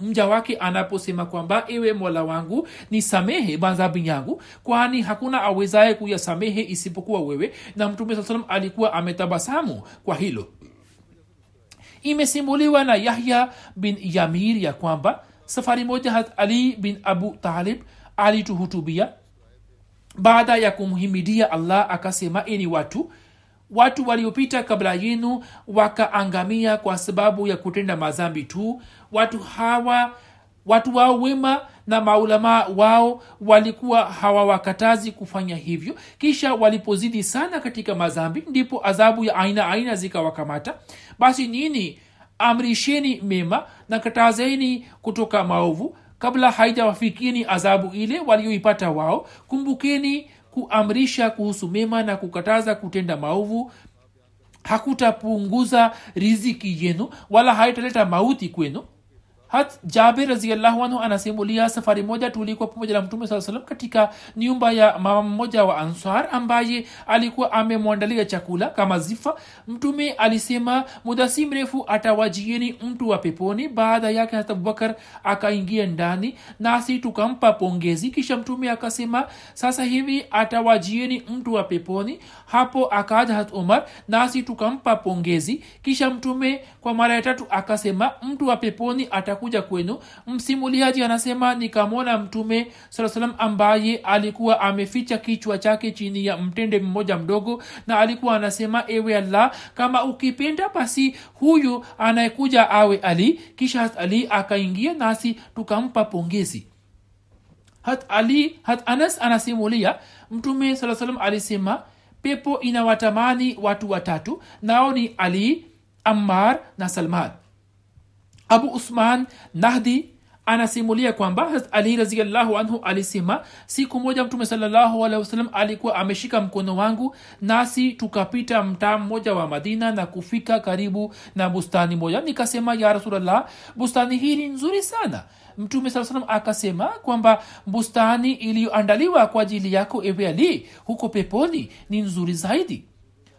mja wake anaposema kwamba ewe mola wangu nisamehe madhambi yangu kwani hakuna awezaye kuyasamehe isipokuwa wewe. Na mtume saa salam alikuwa ametabasamu kwa hilo. Imesimuliwa na yahya bin yamir ya kwamba safari moja hat ali bin abu talib alituhutubia. Baada ya kumhimidia allah akasema ini watu watu waliopita kabla yenu wakaangamia kwa sababu ya kutenda mazambi tu. Watu hawa watu wao wema na maulamaa wao walikuwa hawawakatazi kufanya hivyo. Kisha walipozidi sana katika mazambi ndipo adhabu ya aina aina zikawakamata. Basi nini? Amrisheni mema na katazeni kutoka maovu. Kabla haijawafikieni adhabu ile walioipata wao kumbukeni kuamrisha kuhusu mema na kukataza kutenda maovu hakutapunguza riziki yenu wala haitaleta mauti kwenu hat jaber raziallahu anhu anasimulia safari moja tulikuwa pamoja na mtume saa salam katika nyumba ya mama mmoja wa ansar ambaye alikuwa amemwandalia chakula kama zifa. Mtume alisema muda si mrefu atawajieni mtu wa peponi. Baada yake hata abubakar akaingia ndani nasi tukampa pongezi. Kisha mtume akasema sasa hivi atawajieni mtu wa peponi. Hapo akaja hat umar nasi tukampa pongezi. Kisha mtume kwa mara ya tatu akasema mtu wa peponi atakuja kwenu. Msimuliaji anasema nikamwona mtume saa ambaye alikuwa ameficha kichwa chake chini ya mtende mmoja mdogo na alikuwa anasema ewe allah kama ukipenda basi huyu anayekuja awe ali kisha ali akaingia nasi tukampa pongezi. Hat ali hat anas anasimulia mtume saa salam alisema pepo inawatamani watu watatu nao ni ali ammar na salman abu usman nahdi anasimulia kwamba ali raziallahu anhu alisema siku moja mtume salallahu alikuwa ameshika mkono wangu nasi tukapita mtaa mmoja wa madina na kufika karibu na bustani moja. Nikasema ya rasulllah bustani hii ni nzuri sana. Mtume saa salam akasema kwamba bustani iliyoandaliwa kwa ajili yako ewe ali huko peponi ni nzuri zaidi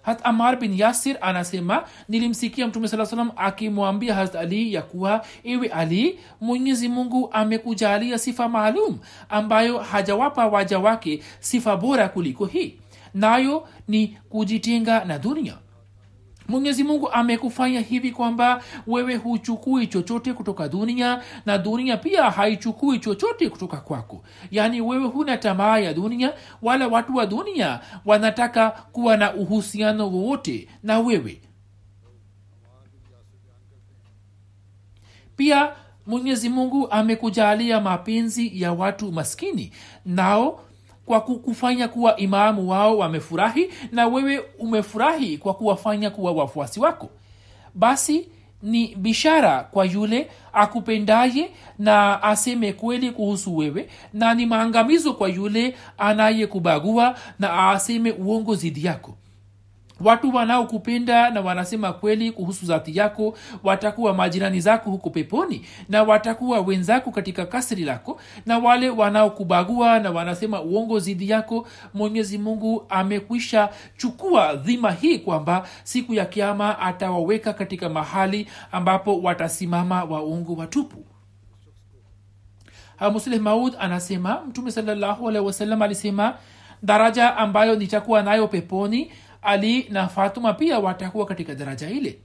hat amar bin yasir anasema nilimsikia mtume saa salam akimwambia harat ali ya kuwa ewe ali mwenyezi mungu amekujalia sifa maalum ambayo hajawapa waja wake sifa bora kuliko hii. Nayo ni kujitenga na dunia mwenyezi mungu amekufanya hivi kwamba wewe huchukui chochote kutoka dunia na dunia pia haichukui chochote kutoka kwako. Yaani wewe huna tamaa ya dunia wala watu wa dunia wanataka kuwa na uhusiano wowote na wewe. Pia mwenyezi mungu amekujalia mapenzi ya watu maskini. Nao kwa kukufanya kuwa imamu wao wamefurahi na wewe umefurahi kwa kuwafanya kuwa wafuasi wako. Basi ni bishara kwa yule akupendaye na aseme kweli kuhusu wewe na ni maangamizo kwa yule anayekubagua na aseme uongo zidi yako watu wanaokupenda na wanasema kweli kuhusu zati yako watakuwa majirani zako huko peponi na watakuwa wenzako katika kasri lako na wale wanaokubagua na wanasema uongo zidi yako mwenyezi mungu amekwisha chukua dhima hii kwamba siku ya kiama atawaweka katika mahali ambapo watasimama waongo watupu. Musleh maud anasema mtume wasallam alisema daraja ambayo nitakuwa nayo peponi ali na fatuma pia watakuwa katika daraja ile.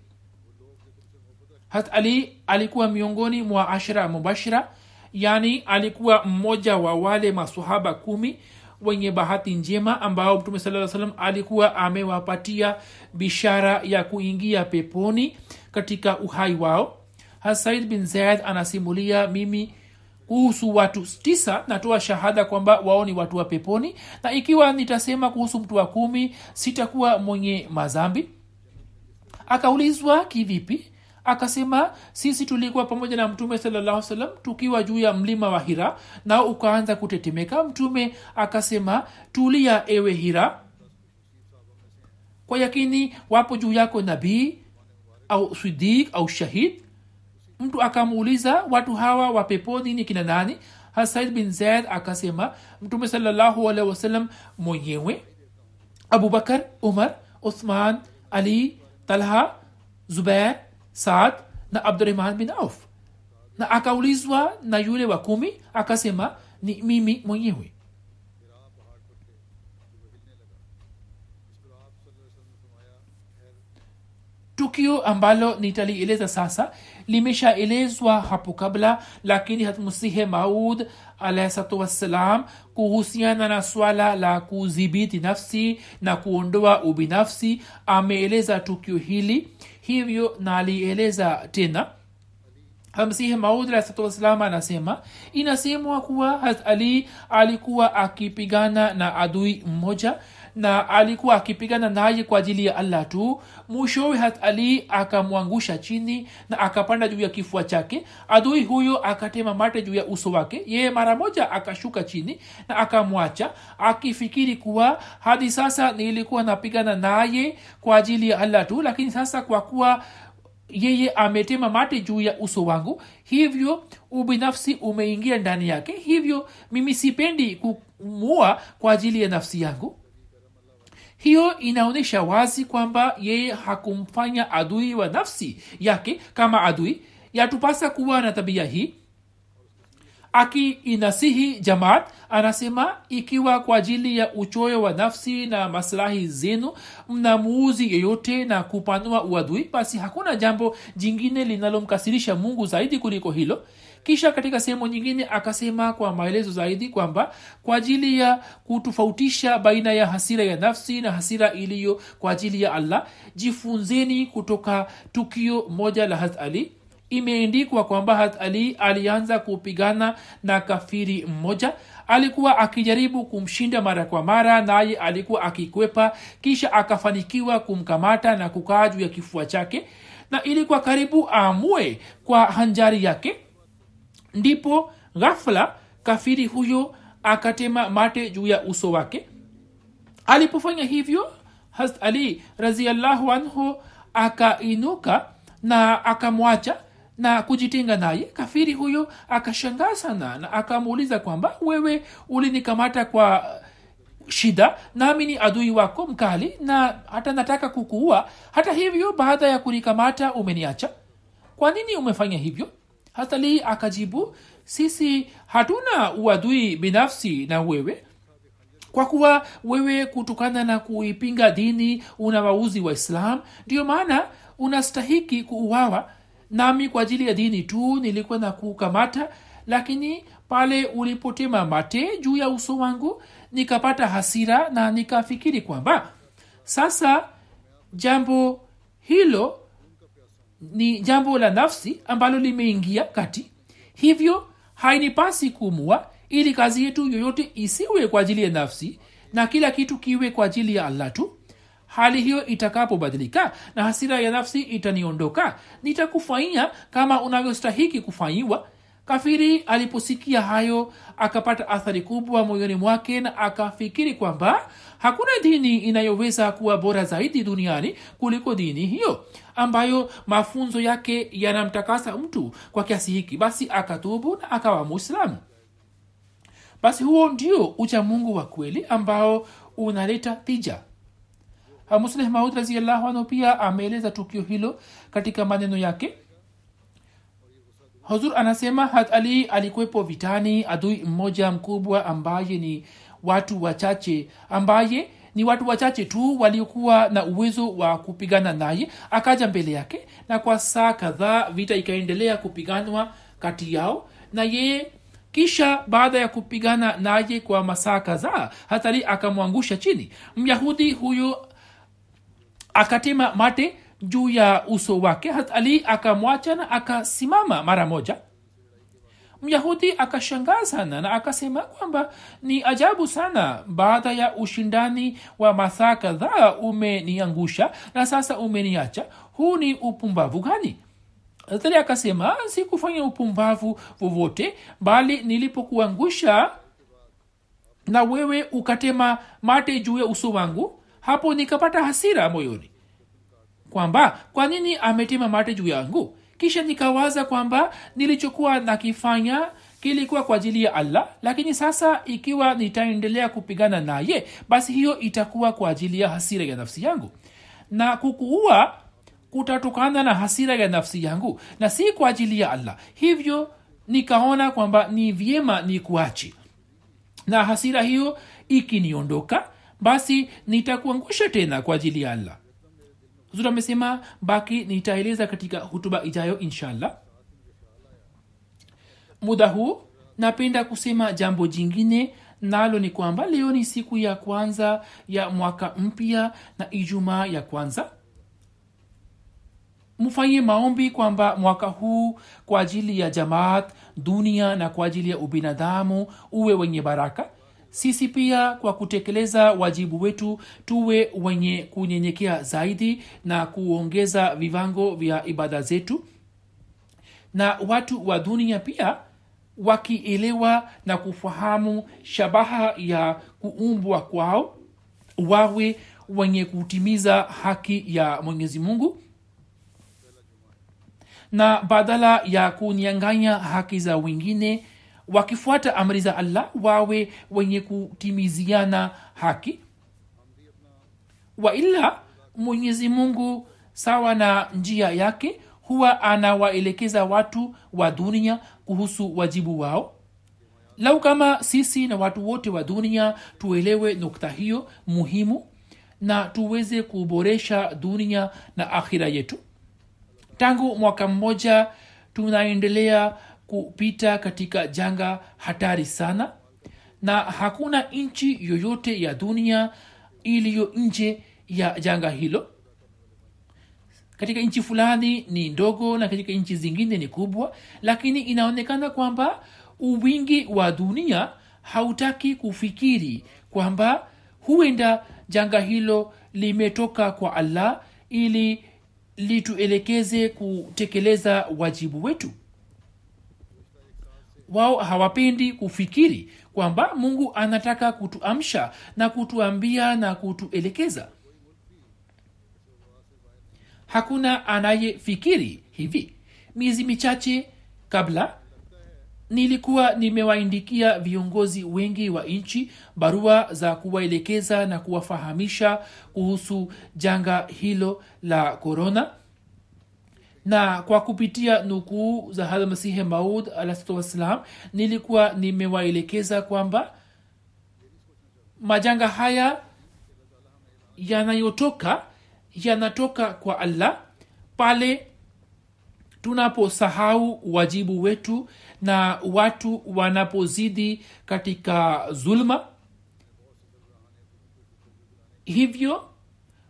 Hat ali alikuwa miongoni mwa ashra mubashira yani alikuwa mmoja wa wale masahaba kumi wenye bahati njema ambao mtume saa salam alikuwa amewapatia bishara ya kuingia peponi katika uhai wao. Hasaid bin zaid anasimulia mimi kuhusu watu tisa natoa shahada kwamba wao ni watu wa peponi na ikiwa nitasema kuhusu mtu wa kumi sitakuwa mwenye mazambi akaulizwa kivipi? Akasema sisi tulikuwa pamoja na mtume salallahu salam tukiwa juu ya mlima wa hira nao ukaanza kutetemeka. Mtume akasema tulia ewe hira. Kwa yakini wapo juu yako nabii au sidik au shahid mtu akamuuliza watu hawa wa peponi ni kina nani? Hasaid bin zaid akasema mtume wasallam mwenyewe abubakar umar uthman ali talha zubair saad na abdurahman bin auf. Na akaulizwa na yule wa kumi akasema ni mimi mwenyewe. Tukio ambalo nitalieleza sasa limeshaelezwa hapo kabla lakini hatmusihe maud alahsatu wassalam kuhusiana na swala la kudhibiti nafsi na kuondoa ubinafsi. Ameeleza tukio hili hivyo nalieleza tena. Hamsihe maud alahsatu wassalam anasema inasemwa kuwa hat ali alikuwa akipigana na adui mmoja na alikuwa akipigana naye kwa ajili ya allah tu. Mwishowe hat ali akamwangusha chini na akapanda juu ya kifua chake. Adui huyo akatema mate juu ya uso wake. Yeye mara moja akashuka chini na akamwacha akifikiri kuwa hadi sasa nilikuwa napigana naye kwa ajili ya allah tu lakini sasa kwa kuwa yeye ametema mate juu ya uso wangu hivyo ubinafsi umeingia ndani yake. Hivyo mimi sipendi kumua kwa ajili ya nafsi yangu hiyo inaonyesha wazi kwamba yeye hakumfanya adui wa nafsi yake kama adui. Yatupasa kuwa na tabia hii. Akiinasihi jamaat anasema ikiwa kwa ajili ya uchoyo wa nafsi na maslahi zenu mnamuuzi yeyote na kupanua uadui basi hakuna jambo jingine linalomkasirisha mungu zaidi kuliko hilo kisha katika sehemu nyingine akasema kwa maelezo zaidi kwamba kwa ajili ya kutofautisha baina ya hasira ya nafsi na hasira iliyo kwa ajili ya allah jifunzeni kutoka tukio moja la hat ali. Imeendikwa kwamba hat ali alianza kupigana na kafiri mmoja. Alikuwa akijaribu kumshinda mara kwa mara naye alikuwa akikwepa kisha akafanikiwa kumkamata na kukaa juu ya kifua chake. Na ilikuwa karibu aamue kwa hanjari yake ndipo ghafla kafiri huyo akatema mate juu ya uso wake. Alipofanya hivyo hast ali raziallahu anhu akainuka na akamwacha na kujitenga naye. Kafiri huyo akashangaa sana na akamuuliza kwamba wewe ulinikamata kwa shida nami ni adui wako mkali na hata nataka kukuua. Hata hivyo baada ya kunikamata umeniacha. Kwa nini umefanya hivyo hatalii akajibu sisi hatuna uadui binafsi na wewe. Kwa kuwa wewe kutokana na kuipinga dini una wauzi wa islam ndiyo maana unastahiki kuuawa. Nami kwa ajili ya dini tu nilikuwa na kukamata lakini pale ulipotema mate juu ya uso wangu nikapata hasira na nikafikiri kwamba sasa jambo hilo ni jambo la nafsi ambalo limeingia kati. Hivyo hainipasi kumua ili kazi yetu yoyote isiwe kwa ajili ya nafsi na kila kitu kiwe kwa ajili ya allah tu. Hali hiyo itakapobadilika na hasira ya nafsi itaniondoka nitakufanyia kama unavyostahiki kufanyiwa kafiri aliposikia hayo akapata athari kubwa moyoni mwake na akafikiri kwamba hakuna dini inayoweza kuwa bora zaidi duniani kuliko dini hiyo ambayo mafunzo yake yanamtakasa mtu kwa kiasi hiki. Basi akatubu na akawa muislamu. Basi huo ndio uchamungu wa kweli ambao unaleta tija. Musleh maud raziallahu anhu pia ameeleza tukio hilo katika maneno yake. Huzur anasema hat ali alikuwepo vitani adui mmoja mkubwa ambaye ni watu wachache ambaye ni watu wachache tu waliokuwa na uwezo wa kupigana naye. Akaja mbele yake na kwa saa kadhaa vita ikaendelea kupiganwa kati yao na yeye. Kisha baada ya kupigana naye kwa masaa kadhaa hatari akamwangusha chini. Myahudi huyo akatema mate juu ya uso wake. Hatali akamwacha na akasimama mara moja myahudi akashangaa sana na akasema kwamba ni ajabu sana baada ya ushindani wa masaa kadhaa umeniangusha na sasa umeniacha. Huu ni upumbavu gani? Hatari akasema sikufanya upumbavu vovote bali nilipokuangusha na wewe ukatema mate juu ya uso wangu hapo nikapata hasira moyoni. Kwamba kwa nini ametema mate juu yangu kisha nikawaza kwamba nilichokuwa nakifanya kilikuwa kwa ajili ya allah lakini sasa ikiwa nitaendelea kupigana naye basi hiyo itakuwa kwa ajili ya hasira ya nafsi yangu. Na kukuua kutatokana na hasira ya nafsi yangu na si kwa ajili ya allah. Hivyo nikaona kwamba ni vyema ni kuachi na hasira hiyo ikiniondoka basi nitakuangusha tena kwa ajili ya allah huzur amesema baki nitaeleza katika hutuba ijayo inshallah. Muda huu napenda kusema jambo jingine nalo ni kwamba leo ni siku ya kwanza ya mwaka mpya na ijumaa ya kwanza. Mfanye maombi kwamba mwaka huu kwa ajili ya jamaat dunia na kwa ajili ya ubinadamu uwe wenye baraka sisi pia kwa kutekeleza wajibu wetu tuwe wenye kunyenyekea zaidi na kuongeza vivango vya ibada zetu. Na watu wa dunia pia wakielewa na kufahamu shabaha ya kuumbwa kwao wawe wenye kutimiza haki ya mwenyezi mungu. Na badala ya kunyanganya haki za wengine wakifuata amri za allah wawe wenye kutimiziana haki. Waila mwenyezi mungu sawa na njia yake huwa anawaelekeza watu wa dunia kuhusu wajibu wao. Lau kama sisi na watu wote wa dunia tuelewe nukta hiyo muhimu na tuweze kuboresha dunia na akhira yetu. Tangu mwaka mmoja tunaendelea kupita katika janga hatari sana na hakuna nchi yoyote ya dunia iliyo nje ya janga hilo. Katika nchi fulani ni ndogo na katika nchi zingine ni kubwa lakini inaonekana kwamba uwingi wa dunia hautaki kufikiri kwamba huenda janga hilo limetoka kwa allah ili lituelekeze kutekeleza wajibu wetu wao hawapendi kufikiri kwamba mungu anataka kutuamsha na kutuambia na kutuelekeza. Hakuna anayefikiri hivi. Miezi michache kabla nilikuwa nimewaindikia viongozi wengi wa nchi barua za kuwaelekeza na kuwafahamisha kuhusu janga hilo la korona na kwa kupitia nukuu za hadmasihi maud alahsatu wassalam nilikuwa nimewaelekeza kwamba majanga haya yanayotoka yanatoka kwa allah pale tunaposahau wajibu wetu na watu wanapozidi katika zulma. Hivyo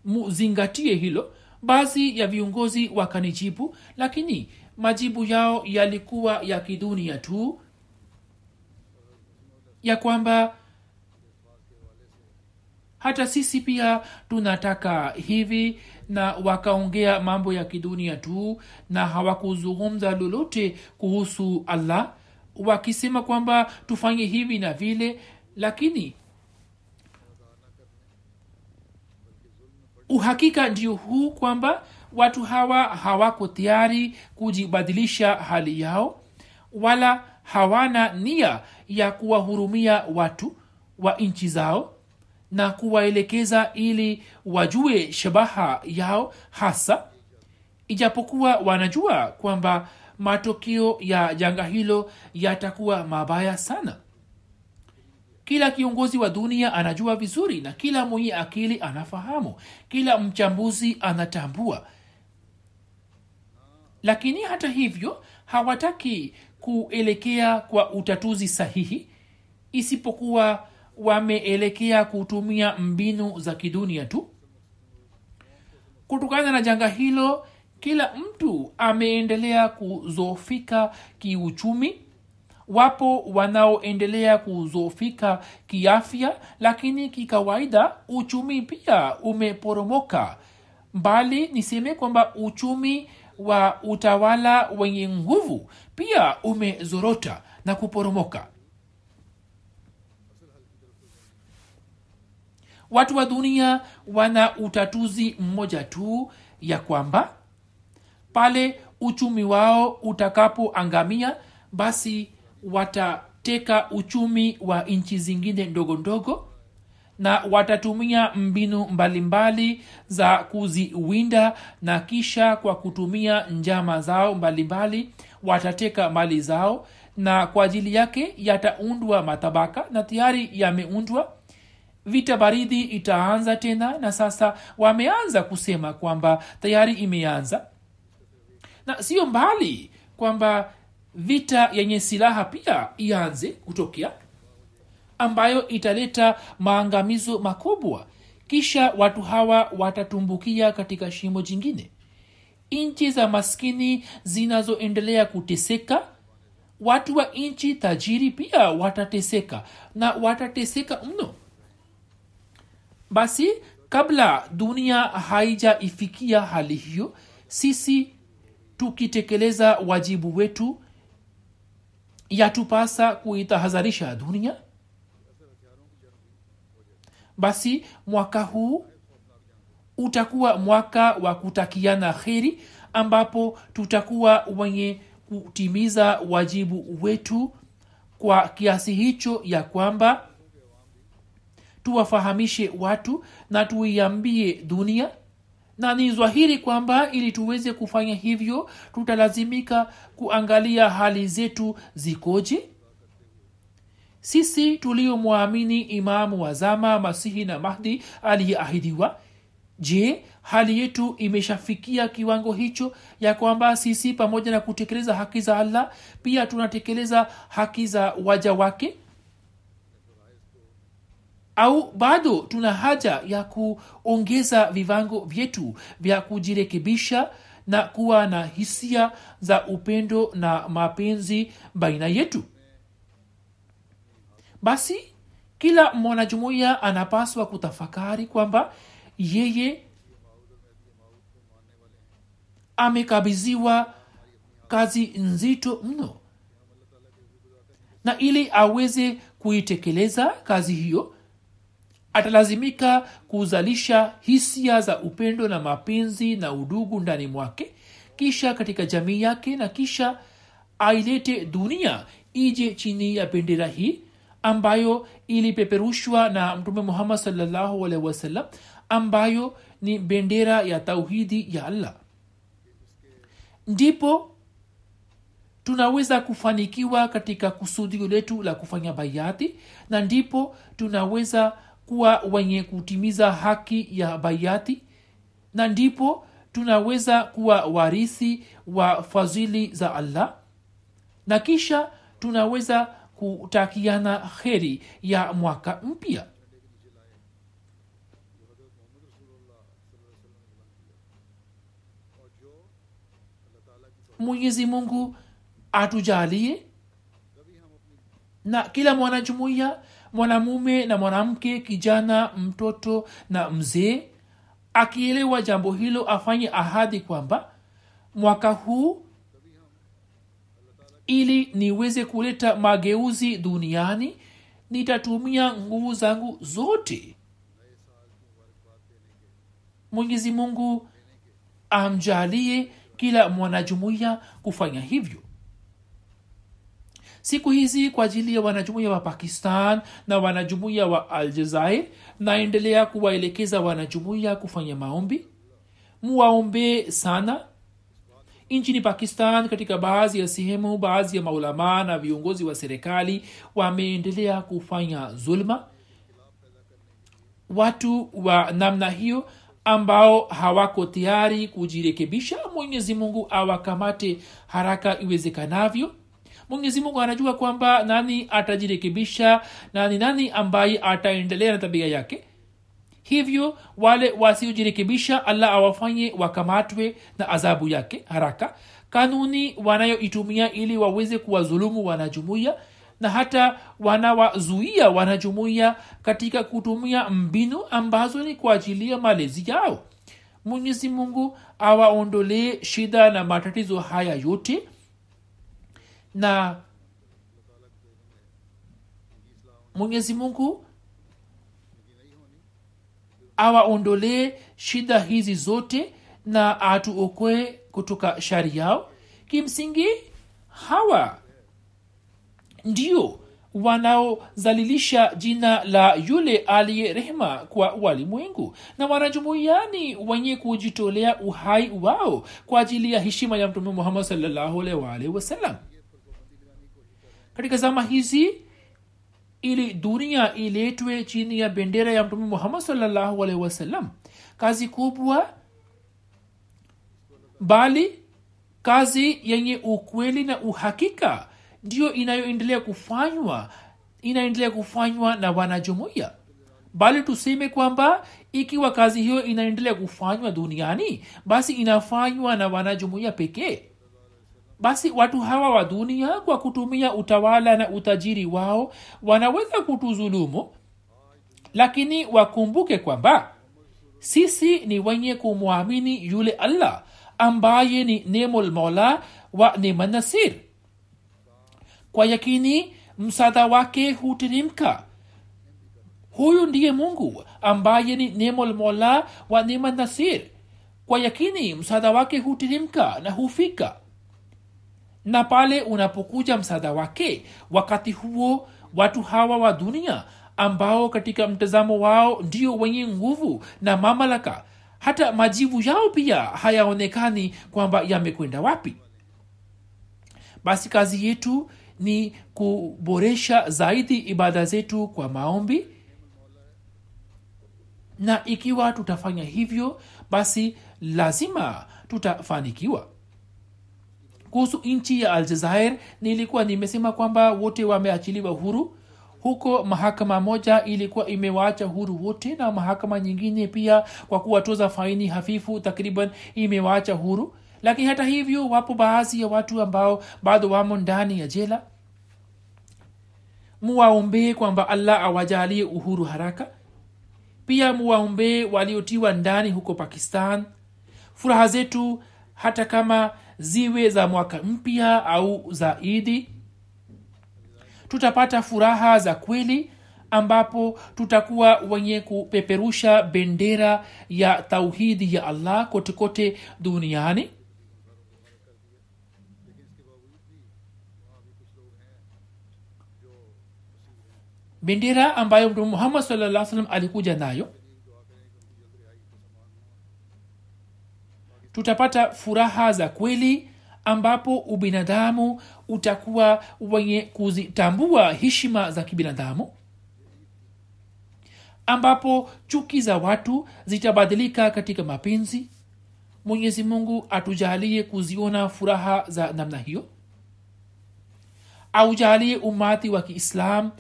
muzingatie hilo baadhi ya viongozi wakanijibu lakini majibu yao yalikuwa ya kidunia tu ya kwamba hata sisi pia tunataka hivi na wakaongea mambo ya kidunia tu na hawakuzungumza lolote kuhusu allah wakisema kwamba tufanye hivi na vile lakini uhakika ndio huu kwamba watu hawa hawako tayari kujibadilisha hali yao wala hawana nia ya kuwahurumia watu wa nchi zao na kuwaelekeza ili wajue shabaha yao hasa. Ijapokuwa wanajua kwamba matokeo ya janga hilo yatakuwa mabaya sana kila kiongozi wa dunia anajua vizuri na kila mwenye akili anafahamu. Kila mchambuzi anatambua. Lakini hata hivyo hawataki kuelekea kwa utatuzi sahihi isipokuwa wameelekea kutumia mbinu za kidunia tu. Kutokana na janga hilo kila mtu ameendelea kuzofika kiuchumi wapo wanaoendelea kuzofika kiafya lakini kikawaida uchumi pia umeporomoka. Mbali niseme kwamba uchumi wa utawala wenye nguvu pia umezorota na kuporomoka. Watu wa dunia wana utatuzi mmoja tu ya kwamba pale uchumi wao utakapoangamia basi watateka uchumi wa nchi zingine ndogo ndogo na watatumia mbinu mbalimbali mbali za kuziwinda na kisha kwa kutumia njama zao mbalimbali mbali, watateka mali zao na kwa ajili yake yataundwa matabaka na tayari yameundwa. Vita baridi itaanza tena na sasa wameanza kusema kwamba tayari imeanza. Na sio mbali kwamba vita yenye silaha pia ianze kutokea ambayo italeta maangamizo makubwa. Kisha watu hawa watatumbukia katika shimo jingine. Nchi za maskini zinazoendelea kuteseka watu wa nchi tajiri pia watateseka na watateseka mno. Basi kabla dunia haijaifikia hali hiyo sisi tukitekeleza wajibu wetu yatupasa kuitahadharisha dunia? Basi mwaka huu utakuwa mwaka wa kutakiana kheri ambapo tutakuwa wenye kutimiza wajibu wetu kwa kiasi hicho ya kwamba tuwafahamishe watu na tuiambie dunia na ni zwahiri kwamba ili tuweze kufanya hivyo tutalazimika kuangalia hali zetu zikoje? Sisi tuliomwamini imamu wa zama masihi na mahdi aliyeahidiwa je hali yetu imeshafikia kiwango hicho ya kwamba sisi pamoja na kutekeleza haki za allah pia tunatekeleza haki za waja wake au bado tuna haja ya kuongeza viwango vyetu vya kujirekebisha na kuwa na hisia za upendo na mapenzi baina yetu. Basi kila mwanajumuiya anapaswa kutafakari kwamba yeye amekabiziwa kazi nzito mno. Na ili aweze kuitekeleza kazi hiyo atalazimika kuzalisha hisia za upendo na mapenzi na udugu ndani mwake kisha katika jamii yake na kisha ailete dunia ije chini ya bendera hii ambayo ilipeperushwa na mtume muhammad salllahu alaihi wasallam ambayo ni bendera ya tauhidi ya allah. Ndipo tunaweza kufanikiwa katika kusudio letu la kufanya bayati na ndipo tunaweza kuwa wenye kutimiza haki ya bayati na ndipo tunaweza kuwa warithi wa fadhili za allah na kisha tunaweza kutakiana kheri ya mwaka mpya. Mwenyezi mungu atujalie na kila mwanajumuiya mwanamume na mwanamke kijana mtoto na mzee. Akielewa jambo hilo afanye ahadi kwamba mwaka huu ili niweze kuleta mageuzi duniani nitatumia nguvu zangu zote. Mwenyezi mungu amjalie kila mwanajumuiya kufanya hivyo siku hizi kwa ajili ya wanajumuiya wa pakistan na wanajumuiya wa aljazair naendelea kuwaelekeza wanajumuiya kufanya maombi. Muwaombee sana. Nchini pakistan katika baadhi ya sehemu baadhi ya maulamaa na viongozi wa serikali wameendelea kufanya zulma. Watu wa namna hiyo ambao hawako tayari kujirekebisha mwenyezi mungu awakamate haraka iwezekanavyo mwenyezi mungu anajua kwamba nani atajirekebisha na ni nani ambaye ataendelea na tabia yake. Hivyo wale wasiojirekebisha allah awafanye wakamatwe na adhabu yake haraka. Kanuni wanayoitumia ili waweze kuwadhulumu wanajumuiya na hata wanawazuia wanajumuiya katika kutumia mbinu ambazo ni kwa ajili ya malezi yao. Mwenyezi mungu awaondolee shida na matatizo haya yote na mwenyezi mungu awaondolee shida hizi zote na atuokoe kutoka shari yao. Kimsingi hawa ndio wanaozalilisha jina la yule aliye rehema kwa walimwengu na wanajumuiani wenye kujitolea uhai wao kwa ajili ya heshima ya mtume muhammad salllahualwalhi wasallam katika zama hizi ili dunia iletwe chini ya bendera ya mtume muhammad salllahualhi wasallam kazi kubwa bali kazi yenye ukweli na uhakika ndiyo inayoendelea kufanywa inaendelea kufanywa na wanajumuiya. Bali tuseme kwamba ikiwa kazi hiyo inaendelea kufanywa duniani basi inafanywa na wanajumuiya pekee basi watu hawa wa dunia kwa kutumia utawala na utajiri wao wanaweza kutuzulumu. Lakini wakumbuke kwamba sisi ni wenye kumwamini yule allah ambaye ni nemulmola wa nemanasir kwa yakini msaada wake hutirimka huyu ndiye mungu ambaye ni nemulmola wa nemanasir kwa yakini msaada wake hutirimka na hufika na pale unapokuja msaada wake wakati huo watu hawa wa dunia ambao katika mtazamo wao ndio wenye nguvu na mamlaka hata majivu yao pia hayaonekani kwamba yamekwenda wapi. Basi kazi yetu ni kuboresha zaidi ibada zetu kwa maombi. Na ikiwa tutafanya hivyo basi lazima tutafanikiwa kuhusu nchi ya aljazair nilikuwa nimesema kwamba wote wameachiliwa huru. Huko mahakama moja ilikuwa imewaacha huru wote na mahakama nyingine pia kwa kuwatoza faini hafifu takriban imewaacha huru. Lakini hata hivyo wapo baadhi ya watu ambao bado wamo ndani ya jela. Muwaombee kwamba allah awajalie uhuru haraka. Pia muwaombee waliotiwa ndani huko pakistan. Furaha zetu hata kama ziwe za mwaka mpya au za idi. Tutapata furaha za kweli ambapo tutakuwa wenye kupeperusha bendera ya tauhidi ya allah kotekote duniani. Bendera ambayo mtume muhammad salaa salam alikuja nayo tutapata furaha za kweli ambapo ubinadamu utakuwa wenye kuzitambua heshima za kibinadamu ambapo chuki za watu zitabadilika katika mapenzi. Mwenyezi mungu atujalie kuziona furaha za namna hiyo. Aujalie umati wa kiislam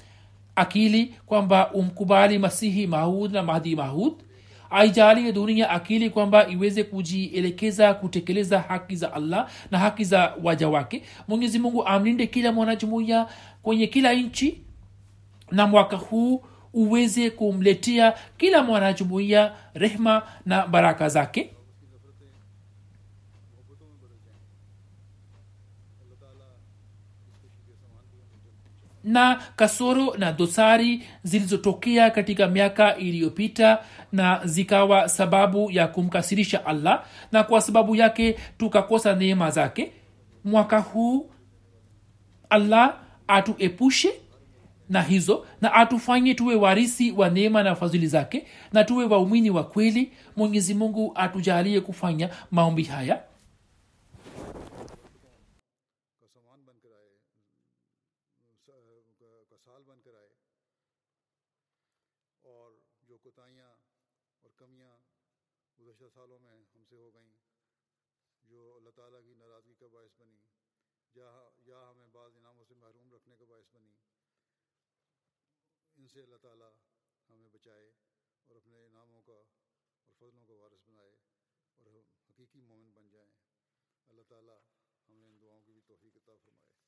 akili kwamba umkubali masihi maud na mahdi mahud aijalie dunia akili kwamba iweze kujielekeza kutekeleza haki za allah na haki za waja wake. Mwenyezi mungu amlinde kila mwanajumuiya kwenye kila nchi na mwaka huu uweze kumletea kila mwanajumuiya rehma na baraka zake na kasoro na dosari zilizotokea katika miaka iliyopita na zikawa sababu ya kumkasirisha allah na kwa sababu yake tukakosa neema zake mwaka huu allah atuepushe na hizo na atufanye tuwe warisi wa neema na fadhili zake na tuwe waumini wa kweli. Mwenyezi mungu atujalie kufanya maombi haya جو اللہ تعالیٰ کی ناراضگی کا باعث بنی، یا یا ہمیں بعض انعاموں سے محروم رکھنے کا باعث بنی، ان سے اللہ تعالیٰ ہمیں بچائے اور اپنے انعاموں کا اور فضلوں کا وارث بنائے اور ہم حقیقی مومن بن جائیں۔ اللہ تعالیٰ ہمیں ان دعاؤں کی بھی توفیق عطا فرمائے۔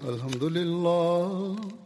الحمد للہ